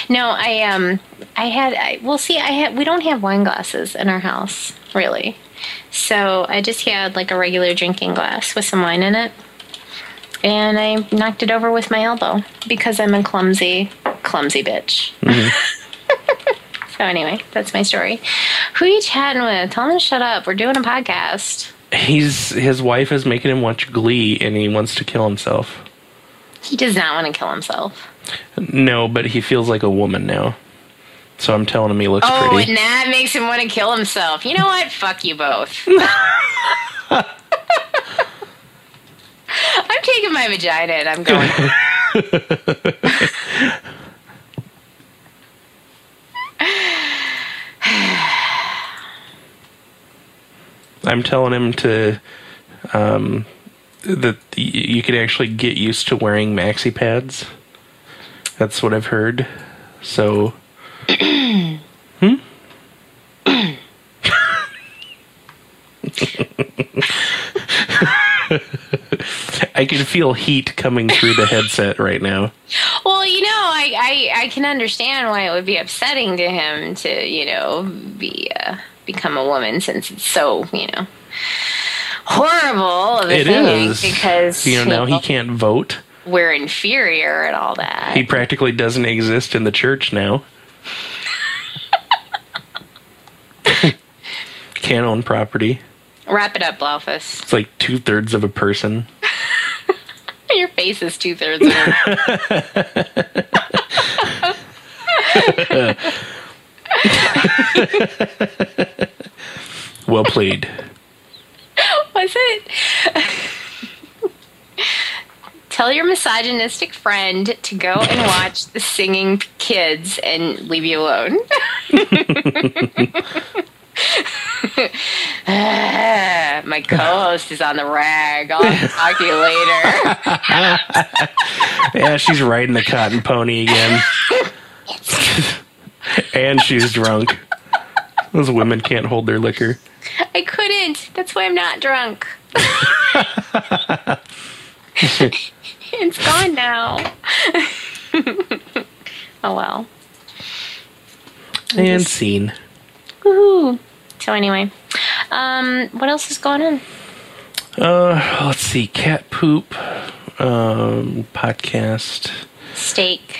No, I um I had I well see I had we don't have wine glasses in our house, really. So I just had like a regular drinking glass with some wine in it. And I knocked it over with my elbow because I'm a clumsy, clumsy bitch. Mm-hmm. so anyway, that's my story. Who are you chatting with? Tell him to shut up. We're doing a podcast. He's his wife is making him watch Glee, and he wants to kill himself. He does not want to kill himself. No, but he feels like a woman now. So I'm telling him he looks Oh, pretty. Oh, and that makes him want to kill himself. You know what? Fuck you both. think taking my vagina and I'm going. I'm telling him to um, that you could actually get used to wearing maxi pads. That's what I've heard. So, hmm. I can feel heat coming through the headset right now. Well, you know, I, I, I can understand why it would be upsetting to him to, you know, be uh, become a woman since it's so, you know, horrible of a It thing is because you know now he can't vote. we're inferior and all that. He practically doesn't exist in the church now. Can't own property. Wrap it up, Blaufus. It's like two thirds of a person. Your face is two thirds of it. Well played. Was it? Tell your misogynistic friend to go and watch the singing kids and leave you alone. Ah, My co-host is on the rag. I'll talk to you later. Yeah, she's riding the cotton pony again. and she's drunk. Those women can't hold their liquor. I couldn't. That's why I'm not drunk. it's gone now. oh well. And scene. Woohoo. So anyway, um, what else is going on? Uh, let's see. Cat poop. Um, podcast. Steak.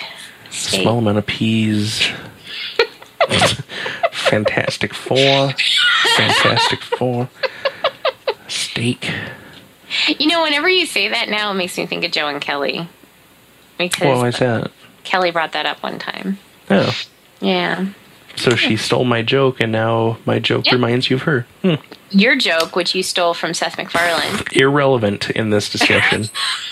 Steak. Small amount of peas. Fantastic Four. Fantastic Four. Steak. You know, whenever you say that now, it makes me think of Joe and Kelly. Because What was that? Kelly brought that up one time. Oh. Yeah. So she stole my joke, and now my joke Yep. reminds you of her. Hmm. Your joke, which you stole from Seth MacFarlane. Irrelevant in this discussion.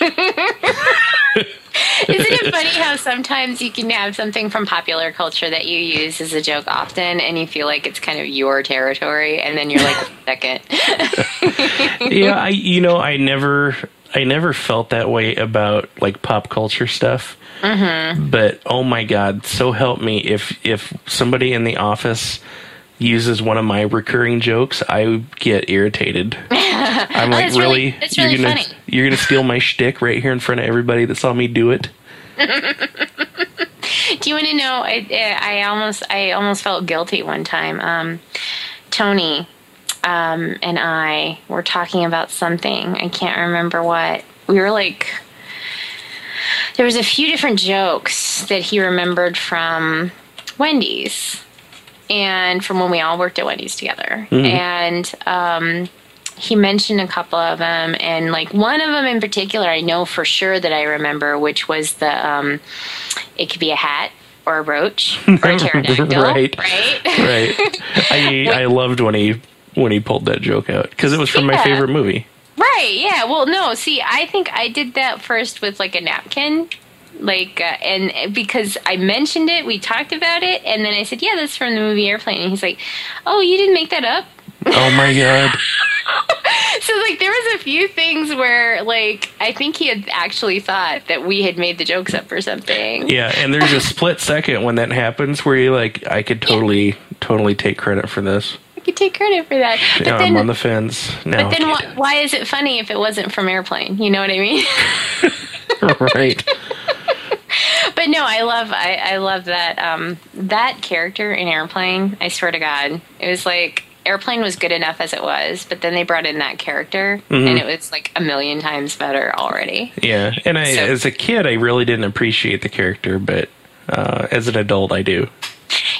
Isn't it funny how sometimes you can have something from popular culture that you use as a joke often and you feel like it's kind of your territory and then you're like, second. yeah, I you know I never I never felt that way about like pop culture stuff. Mm-hmm. But oh my god, so help me if if somebody in the office uses one of my recurring jokes, I get irritated. I'm like, that's really- really, you're really gonna funny." you're gonna steal my shtick right here in front of everybody that saw me do it. Do you want to know? I, I almost I almost felt guilty one time. Um, Tony um, and I were talking about something. I can't remember what. We were like, there was a few different jokes that he remembered from Wendy's and from when we all worked at Wendy's together. And um, he mentioned a couple of them, and like one of them in particular, I know for sure that I remember, which was the um, it could be a hat or a roach or a pterodactyl, Right. right? Right. I I loved when he when he pulled that joke out because it was from my favorite movie. Right, yeah. Well, no, see, I think I did that first with like a napkin. Like, uh, and because I mentioned it, we talked about it, and then I said, Yeah, that's from the movie Airplane. And he's like, Oh, you didn't make that up? Oh my god. So, like, there was a few things where, like, I think he had actually thought that we had made the jokes up or something. Yeah, and there's a split second when that happens where you're like, I could totally, totally take credit for this. Could take credit for that. But Yeah, then, I'm on the fence. No, but then why, why is it funny if it wasn't from Airplane? You know what I mean? right. But no, I love I, I love that um, that character in Airplane. I swear to God, it was like Airplane was good enough as it was, but then they brought in that character, Mm-hmm. and it was like a million times better already. Yeah, and I, So- as a kid, I really didn't appreciate the character, but uh, as an adult, I do.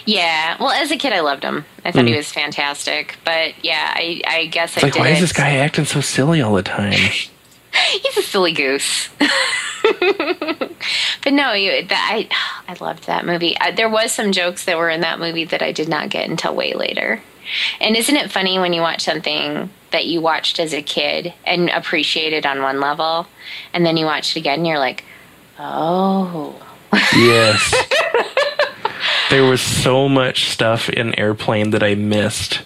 Yeah, well, as a kid, I loved him. I thought he was fantastic. But yeah, I I guess Mm. It's I like, did why is this guy acting so silly all the time? He's a silly goose. but no, you, that, I I loved that movie. Uh, there was some jokes that were in that movie that I did not get until way later. And isn't it funny when you watch something that you watched as a kid and appreciated on one level, and then you watch it again, and you're like, oh. Yes. There was so much stuff in Airplane that I missed.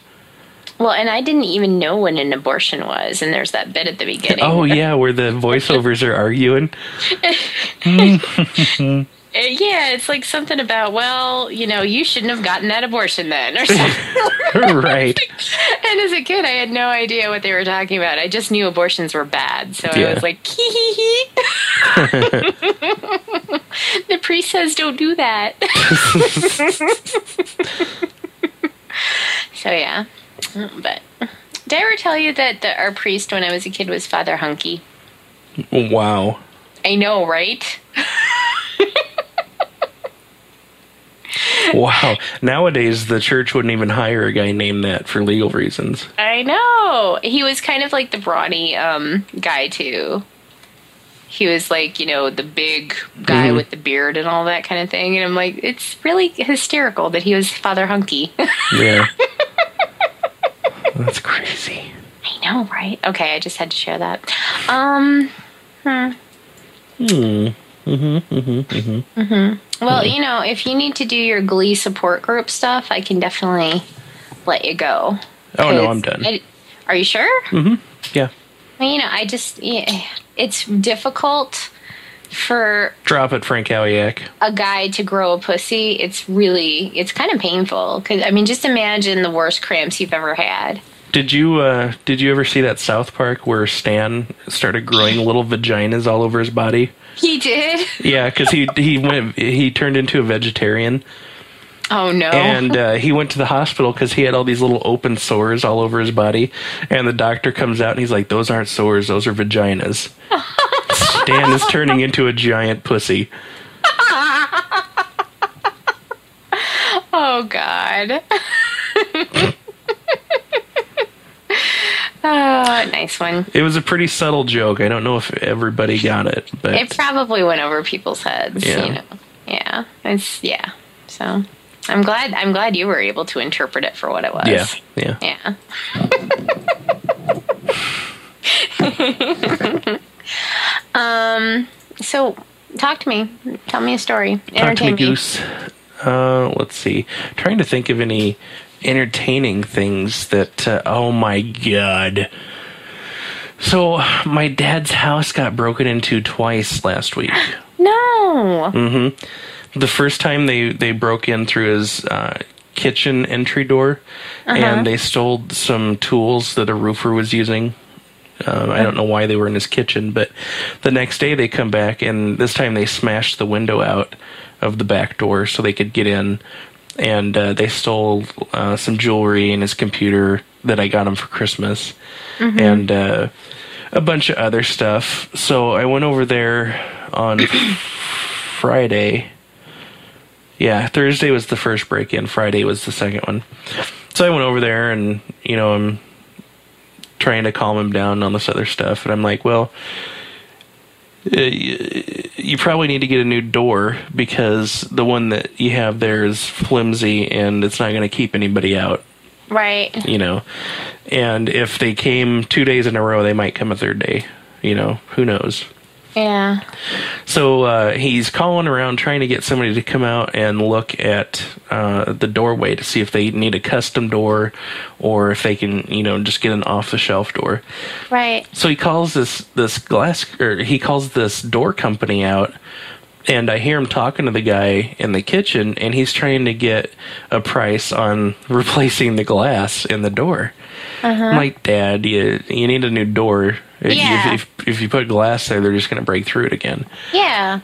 Well, and I didn't even know what an abortion was, and there's that bit at the beginning. Oh yeah, where the voiceovers are arguing. Uh, yeah, it's like something about, well, you know, you shouldn't have gotten that abortion then, or something. right. and as a kid, I had no idea what they were talking about. I just knew abortions were bad, so Yeah. I was like, hee hee hee. the priest says don't do that. so yeah, but did I ever tell you that the, our priest when I was a kid was Father Hunky? Wow. I know, right? Wow. Nowadays the church wouldn't even hire a guy named that for legal reasons. I know. He was kind of like the brawny um, guy too. He was like, you know, the big guy Mhm. with the beard and all that kind of thing. And I'm like, it's really hysterical that he was Father Hunky. Yeah. That's crazy. I know, right? Okay, I just had to share that. Um, Hmm. Mm-hmm. Mm-hmm. Mm-hmm. well, you know, if you need to do your Glee support group stuff, I can definitely let you go. Oh no, I'm done. I- are you sure? Mm-hmm. Yeah. Well, you know, I just, yeah, it's difficult for Drop it, Frank Aliak. a guy to grow a pussy, it's really it's kind of painful. Because I mean, just imagine the worst cramps you've ever had. Did you uh did you ever see that South Park where Stan started growing little vaginas all over his body? He did. Yeah, because he he went he turned into a vegetarian Oh no. and uh, he went to the hospital because he had all these little open sores all over his body, and the doctor comes out and he's like, "Those aren't sores, those are vaginas." Stan is turning into a giant pussy. oh God. Oh, nice one. It was a pretty subtle joke. I don't know if everybody got it, but It probably went over people's heads. Yeah. You know. Yeah. It's yeah. So I'm glad. I'm glad you were able to interpret it for what it was. yeah, yeah. Yeah. um. So, talk to me. Tell me a story. Talk to me, Entertain me. Goose. Uh, let's see. trying to think of any entertaining things that. Uh, oh my god. So my dad's house got broken into twice last week. No. Mm-hmm. The first time they they broke in through his uh, kitchen entry door, and they stole some tools that a roofer was using. Um, I don't know why they were in his kitchen, but the next day they come back, and this time they smashed the window out of the back door so they could get in, and uh, they stole uh, some jewelry and his computer that I got him for Christmas, and uh, a bunch of other stuff. So I went over there on Friday. Yeah, Thursday was the first break in. Friday was the second one. So I went over there and, you know, I'm trying to calm him down on this other stuff. And I'm like, well, Uh, you, you probably need to get a new door because the one that you have there is flimsy and it's not going to keep anybody out, Right. you know. And if they came two days in a row, they might come a third day, you know, who knows. Yeah. So uh, he's calling around trying to get somebody to come out and look at uh, the doorway to see if they need a custom door or if they can, you know, just get an off the shelf door. Right. So he calls this this glass or he calls this door company out and I hear him talking to the guy in the kitchen and he's trying to get a price on replacing the glass in the door. I'm like, Dad, you you need a new door. If- Yeah. If, if, if you put glass there, they're just going to break through it again. Yeah.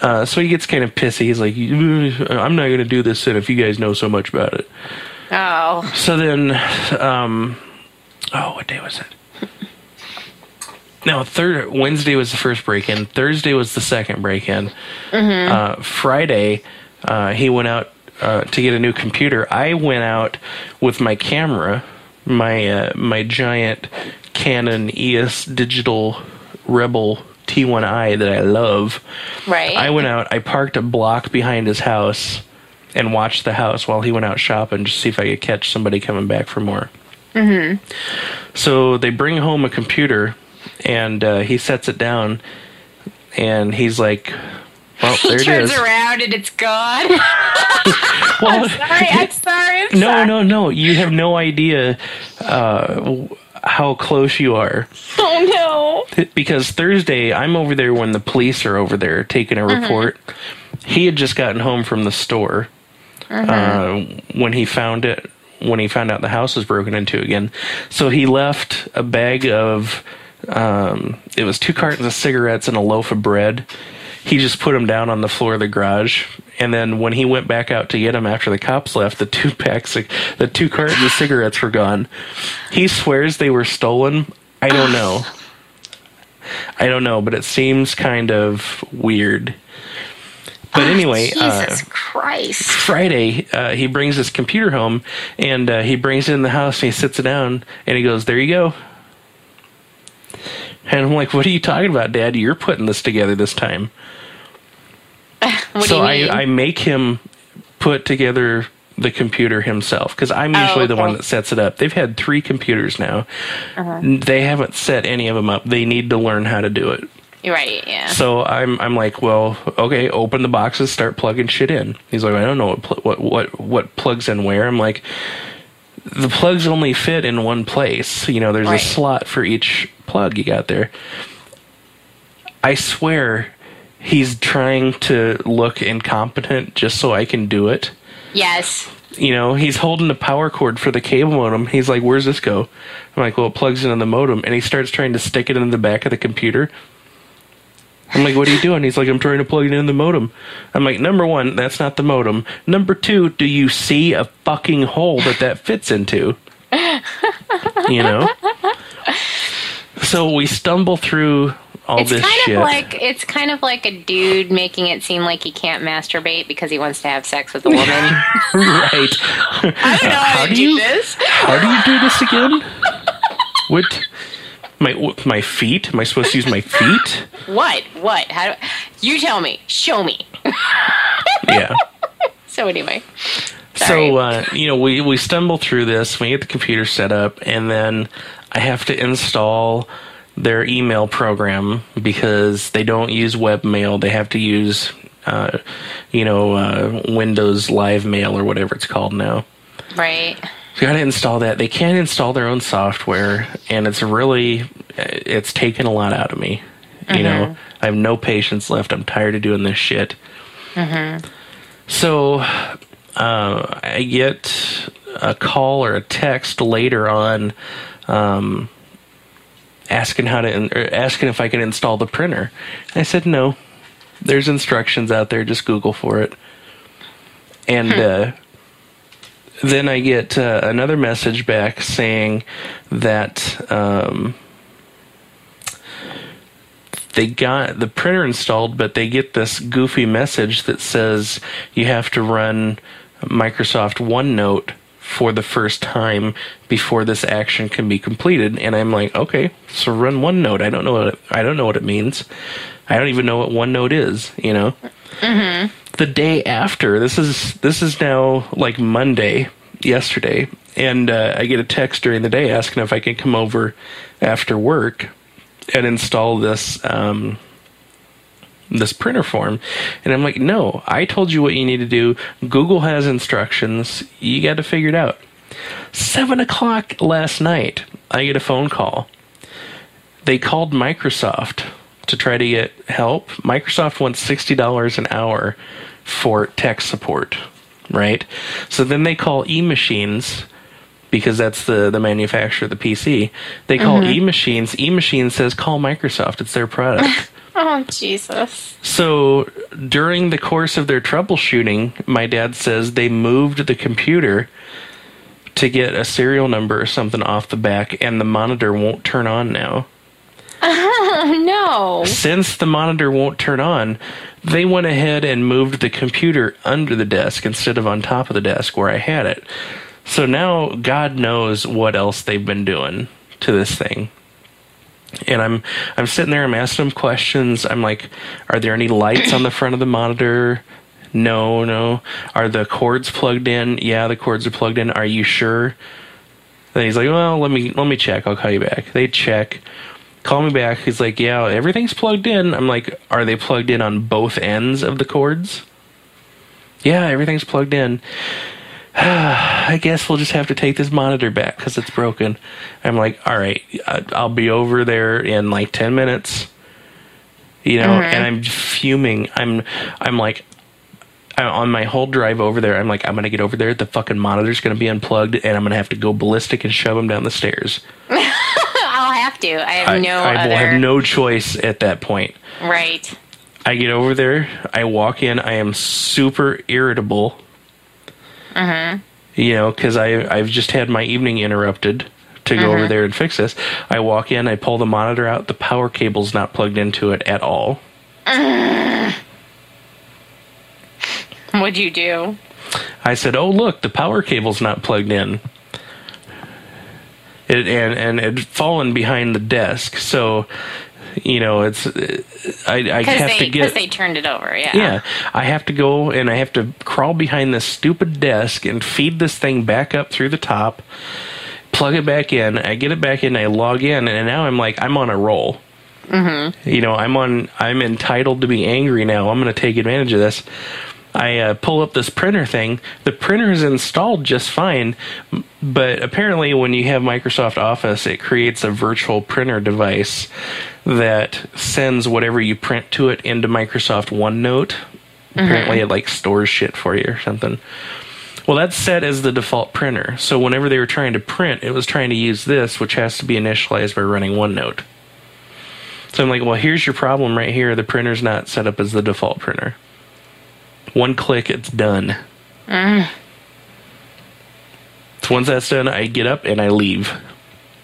Uh, so he gets kind of pissy. He's like, "Uh, I'm not going to do this then if you guys know so much about it. Oh. So then, um, oh, what day was it? now, third Wednesday was the first break in. Thursday was the second break in. Uh, Friday, uh, he went out uh, to get a new computer. I went out with my camera, my uh, my giant Canon EOS Digital Rebel T1i that I love. Right. I went out. I parked a block behind his house and watched the house while he went out shopping to see if I could catch somebody coming back for more. Mm-hmm. So they bring home a computer, and uh, he sets it down, and he's like, "Well, there he it turns is." around and it's gone. Well, sorry, I'm sorry. I'm no, sorry. no, no. You have no idea uh, how close you are. Oh no! Because Thursday, I'm over there when the police are over there taking a report. He had just gotten home from the store uh, when he found it. When he found out the house was broken into again, so he left a bag of. Um, it was two cartons of cigarettes and a loaf of bread. He just put him down on the floor of the garage, and then when he went back out to get him after the cops left, the two packs, of, the two cartons of cigarettes were gone. He swears they were stolen. I don't know. I don't know, but it seems kind of weird. But anyway, uh, Jesus Christ. Friday, uh, he brings his computer home and uh, he brings it in the house and he sits it down and he goes, There you go. And I'm like, What are you talking about, Dad? You're putting this together this time. What so do you mean? I, I make him put together the computer himself because I'm usually the Oh, okay. one that sets it up. They've had three computers now. Uh-huh. They haven't set any of them up. They need to learn how to do it. Right, yeah. So I'm I'm like, well, okay, open the boxes, start plugging shit in. He's like, I don't know what pl- what what what plugs in where. I'm like, the plugs only fit in one place. You know, there's Right. a slot for each plug you got there. I swear, he's trying to look incompetent just so I can do it. yes. You know, he's holding the power cord for the cable modem. He's like, "Where's this go?" I'm like, "Well, it plugs into the modem," and he starts trying to stick it in the back of the computer. I'm like, "What are you doing?" He's like, "I'm trying to plug it in the modem." I'm like, "Number one, that's not the modem. Number two, do you see a fucking hole that that fits into?" you know. So we stumble through all It's this kind shit. of like it's kind of like a dude making it seem like he can't masturbate because he wants to have sex with a woman. right. I don't know How how, do to you- do this. How do you do this again? What? My my feet? Am I supposed to use my feet? What? What? How do you tell me? Show me. Yeah. So anyway. Sorry. So uh, you know, we we stumble through this. We get the computer set up, and then I have to install their email program because they don't use webmail. They have to use, uh, you know, uh, Windows Live Mail or whatever it's called now. Right. So got to install that. They can't install their own software, and it's really it's taken a lot out of me. You know, I have no patience left. I'm tired of doing this shit. Mhm. So uh, I get a call or a text later on, um, asking how to or asking if I can install the printer. I said no. There's instructions out there. Just Google for it. And uh, then I get uh, another message back saying that um, they got the printer installed, but they get this goofy message that says you have to run Microsoft OneNote for the first time before this action can be completed. And I'm like, okay, so run OneNote. I don't know what it, I don't know what it means. I don't even know what OneNote is. You know. The day after, this is this is now like Monday, yesterday, and uh, I get a text during the day asking if I can come over after work and install this um, this printer form. And I'm like, no, I told you what you need to do. Google has instructions. You got to figure it out. Seven o'clock last night, I get a phone call. They called Microsoft to try to get help. Microsoft wants sixty dollars an hour for tech support, right? So then they call eMachines because that's the the manufacturer of the PC. They call mm-hmm. eMachines. eMachines says call Microsoft. It's their product. Oh Jesus. So during the course of their troubleshooting, my dad says they moved the computer to get a serial number or something off the back, and the monitor won't turn on now. Oh no. Since the monitor won't turn on, they went ahead and moved the computer under the desk instead of on top of the desk where I had it. So now God knows what else they've been doing to this thing. And I'm I'm sitting there, I'm asking them questions. I'm like, are there any lights on the front of the monitor? No, no. Are the cords plugged in? Yeah, the cords are plugged in. Are you sure? And he's like, "Well, let me let me check. I'll call you back." They check, call me back. He's like, "Yeah, everything's plugged in." I'm like, "Are they plugged in on both ends of the cords?" Yeah, everything's plugged in. I guess we'll just have to take this monitor back because it's broken. I'm like, all right, I'll be over there in like ten minutes. You know, mm-hmm. and I'm fuming. I'm, I'm like, I'm on my whole drive over there. I'm like, I'm gonna get over there. The fucking monitor's gonna be unplugged, and I'm gonna have to go ballistic and shove him down the stairs. I'll have to. I have I, no I other. will have no choice at that point. right. I get over there. I walk in. I am super irritable. Mm-hmm. You know, because I I've just had my evening interrupted to go over there and fix this. I walk in. I pull the monitor out. The power cable's not plugged into it at all. What'd you do? I said, "Oh, look, the power cable's not plugged in." It and and it fallen behind the desk, so you know it's. I I have they to because get. they turned it over. Yeah. yeah, I have to go and I have to crawl behind this stupid desk and feed this thing back up through the top, plug it back in. I get it back in. I log in, and now I'm like I'm on a roll. Mm-hmm. You know, I'm on. I'm entitled to be angry now. I'm going to take advantage of this. I uh, pull up this printer thing. The printer is installed just fine, but apparently, when you have Microsoft Office, it creates a virtual printer device that sends whatever you print to it into Microsoft OneNote. Apparently, it like stores shit for you or something. Well, that's set as the default printer. So whenever they were trying to print, it was trying to use this, which has to be initialized by running OneNote. So I'm like, well, here's your problem right here. The printer's not set up as the default printer. One click, it's done. So once that's done, I get up and I leave.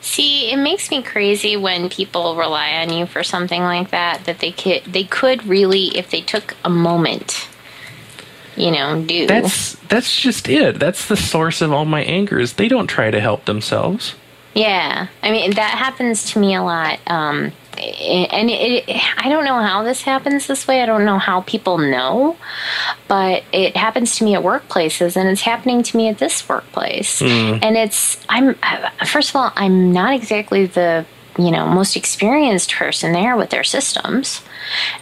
See, it makes me crazy when people rely on you for something like that. That they could they could really, if they took a moment, you know, do. That's that's just it. That's the source of all my anger. Is they don't try to help themselves. Yeah, I mean that happens to me a lot. Um, and it, I don't know how this happens this way. I don't know how people know, but it happens to me at workplaces, and it's happening to me at this workplace. Hmm. And it's I'm first of all, I'm not exactly the you know most experienced person there with their systems,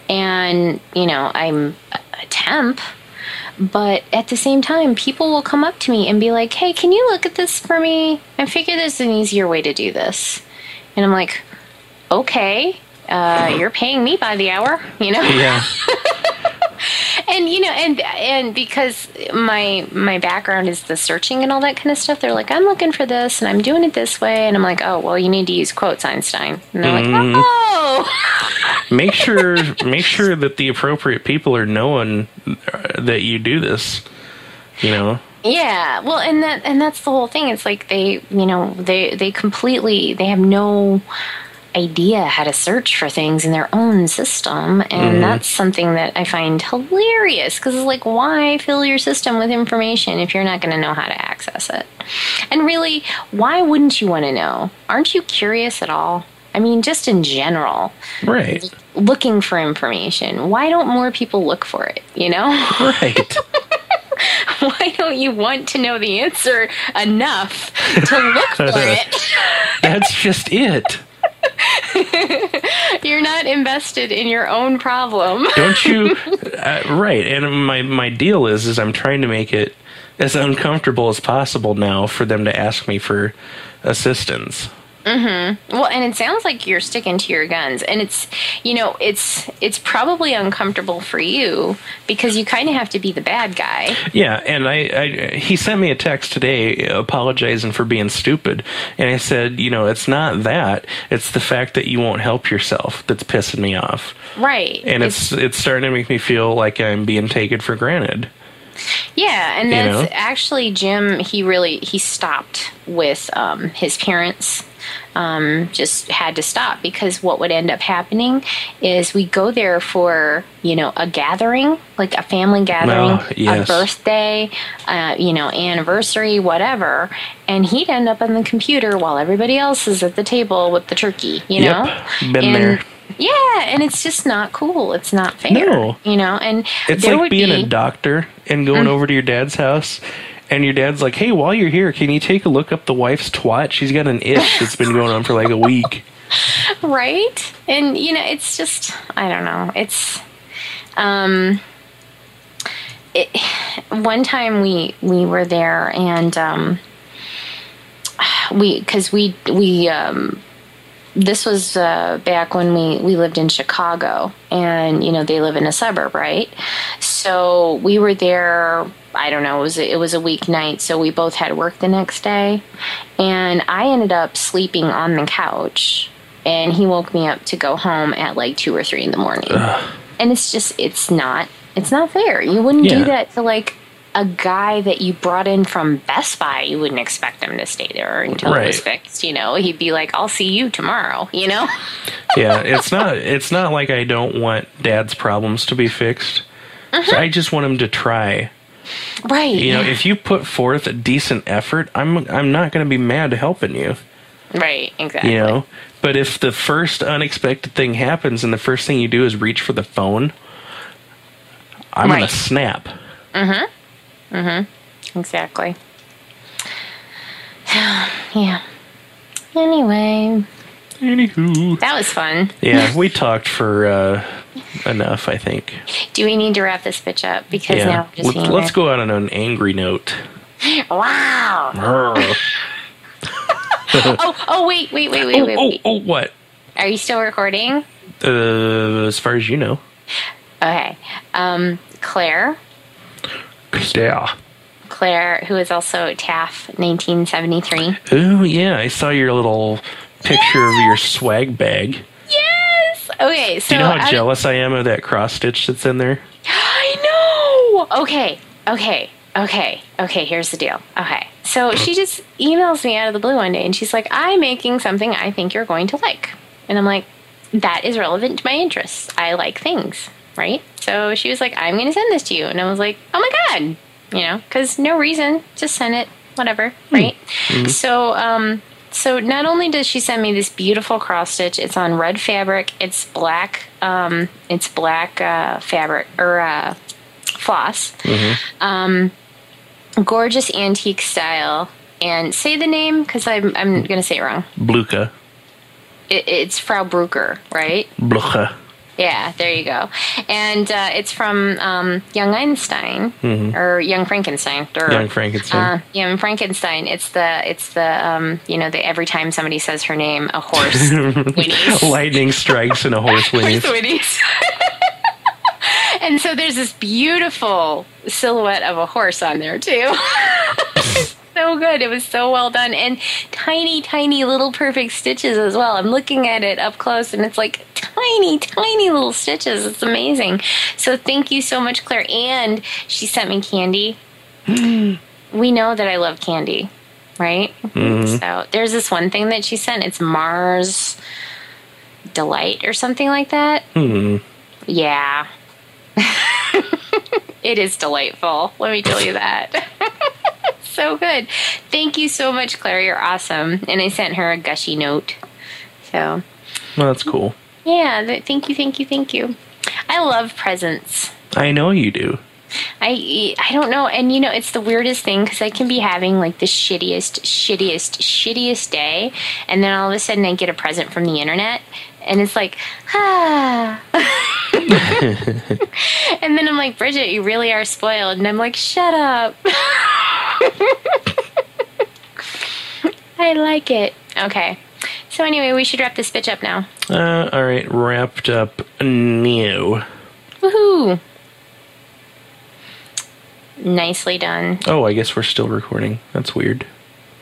and you know I'm a temp. But at the same time, people will come up to me and be like, hey, can you look at this for me? I figure there's an easier way to do this. And I'm like, okay, uh, you're paying me by the hour, you know? Yeah. and you know and and because my my background is the searching and all that kind of stuff they're like i'm looking for this and i'm doing it this way and i'm like oh well you need to use quotes einstein and they're like oh make sure make sure that the appropriate people are knowing uh, that you do this. You know. Yeah, well, and that and that's the whole thing. It's like they, you know, they they completely they have no idea how to search for things in their own system, and mm-hmm. that's something that I find hilarious because it's like, why fill your system with information if you're not going to know how to access it? And really, why wouldn't you want to know? Aren't you curious at all? I mean, just in general, Right. looking for information. Why don't more people look for it? You know. Right. why don't you want to know the answer enough to look for it? That's just it. You're not invested in your own problem. Don't you? Uh, right. And my my deal is is I'm trying to make it as uncomfortable as possible now for them to ask me for assistance. Well, and it sounds like you're sticking to your guns, and it's you know it's it's probably uncomfortable for you because you kind of have to be the bad guy. Yeah, and I, I he sent me a text today apologizing for being stupid, and I said, you know, it's not that; it's the fact that you won't help yourself that's pissing me off, Right. and it's it's starting to make me feel like I'm being taken for granted. Yeah, and You that's know? actually Jim. He really he stopped with um, his parents. Um, just had to stop because what would end up happening is we go there for you know a gathering, like a family gathering, Oh, yes. a birthday, uh, you know anniversary, whatever, and he'd end up on the computer while everybody else is at the table with the turkey. You Yep, know, been and, there. Yeah, and it's just not cool. It's not fair. No. you know, and It's there like being be, a doctor and going over to your dad's house And your dad's like, "Hey, while you're here, can you take a look up the wife's twat? She's got an itch that's been going on for like a week." right and you know it's just i don't know it's um it, one time we we were there and um we because we we um this was uh, back when we, we lived in Chicago, and you know they live in a suburb, right? So we were there. I don't know. It was it was a weeknight, so we both had work the next day, and I ended up sleeping on the couch, and he woke me up to go home at like two or three in the morning, and it's just it's not it's not fair. You wouldn't Yeah. do that to like a guy that you brought in from Best Buy. You wouldn't expect him to stay there until it was fixed. You know, he'd be like, "I'll see you tomorrow." You know. yeah, it's not it's not like I don't want dad's problems to be fixed. So mm-hmm. I just want him to try. Right. You know, if you put forth a decent effort, I'm I'm not going to be mad helping you. right. Exactly. You know, but if the first unexpected thing happens and the first thing you do is reach for the phone, I'm going Right. to snap. Mhm. Mhm. Exactly. yeah. Anyway, Anywho, that was fun. yeah, we talked for uh, enough, I think. Do we need to wrap this bitch up? Because now Yeah, we're just let's, let's go out on an angry note. Wow. oh, Oh, oh, wait, wait, wait, wait, wait, oh, oh, what? Are you still recording? Uh, as far as you know. Okay. Um, Claire, Yeah. Claire, who is also TAF 1973. Oh yeah, I saw your little picture of your swag bag. Okay. So Do you know how I- jealous I am of that cross stitch that's in there? I know. Okay, okay, okay, okay. Here's the deal. Okay, so she just emails me out of the blue one day, and she's like, "I'm making something I think you're going to like," and I'm like, "That is relevant to my interests. I like things, right?" So she was like, "I'm going to send this to you," and I was like, "Oh my god," you know, because no reason, just send it, whatever, right? So, um. So not only does she send me this beautiful cross stitch, it's on red fabric, it's black, um, it's black uh, fabric or uh, floss. Um, gorgeous antique style. And say the name because I'm, I'm going to say it wrong. Bluka. It, it's Frau Brucker, right? Blucha. Yeah, there you go. And uh, it's from um, Young Einstein or Young Frankenstein. Or, Mm-hmm. Young Frankenstein. Uh, Young Frankenstein. It's the it's the um, you know the every time somebody says her name, a horse whinnies. Lightning strikes and a horse whinnies. Horse whinnies. and so there's this beautiful silhouette of a horse on there too. So good. It was so well done. And tiny, tiny little perfect stitches as well. I'm looking at it up close and it's like tiny, tiny little stitches. It's amazing. So thank you so much, Claire. And she sent me candy. we know that I love candy, right? So there's this one thing that she sent. It's Mars Delight or something like that. Hmm. Yeah. it is delightful. Let me tell you that. so good. Thank you so much, Claire. You're awesome. And I sent her a gushy note. So, Well, that's cool. yeah, th- thank you, thank you, thank you. I love presents. I know you do. I I don't know, and you know it's the weirdest thing because I can be having like the shittiest, shittiest, shittiest day, and then all of a sudden I get a present from the internet, and it's like ah, and then I'm like Bridget, you really are spoiled, and I'm like shut up. I like it. Okay, so anyway, we should wrap this bitch up now. Uh, all right, wrapped up new. Woohoo! Nicely done. Oh, I guess we're still recording. That's weird.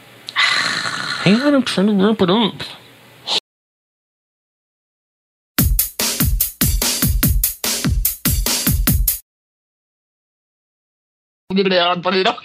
Hang on, I'm trying to wrap it up. du ble i hvert fall i.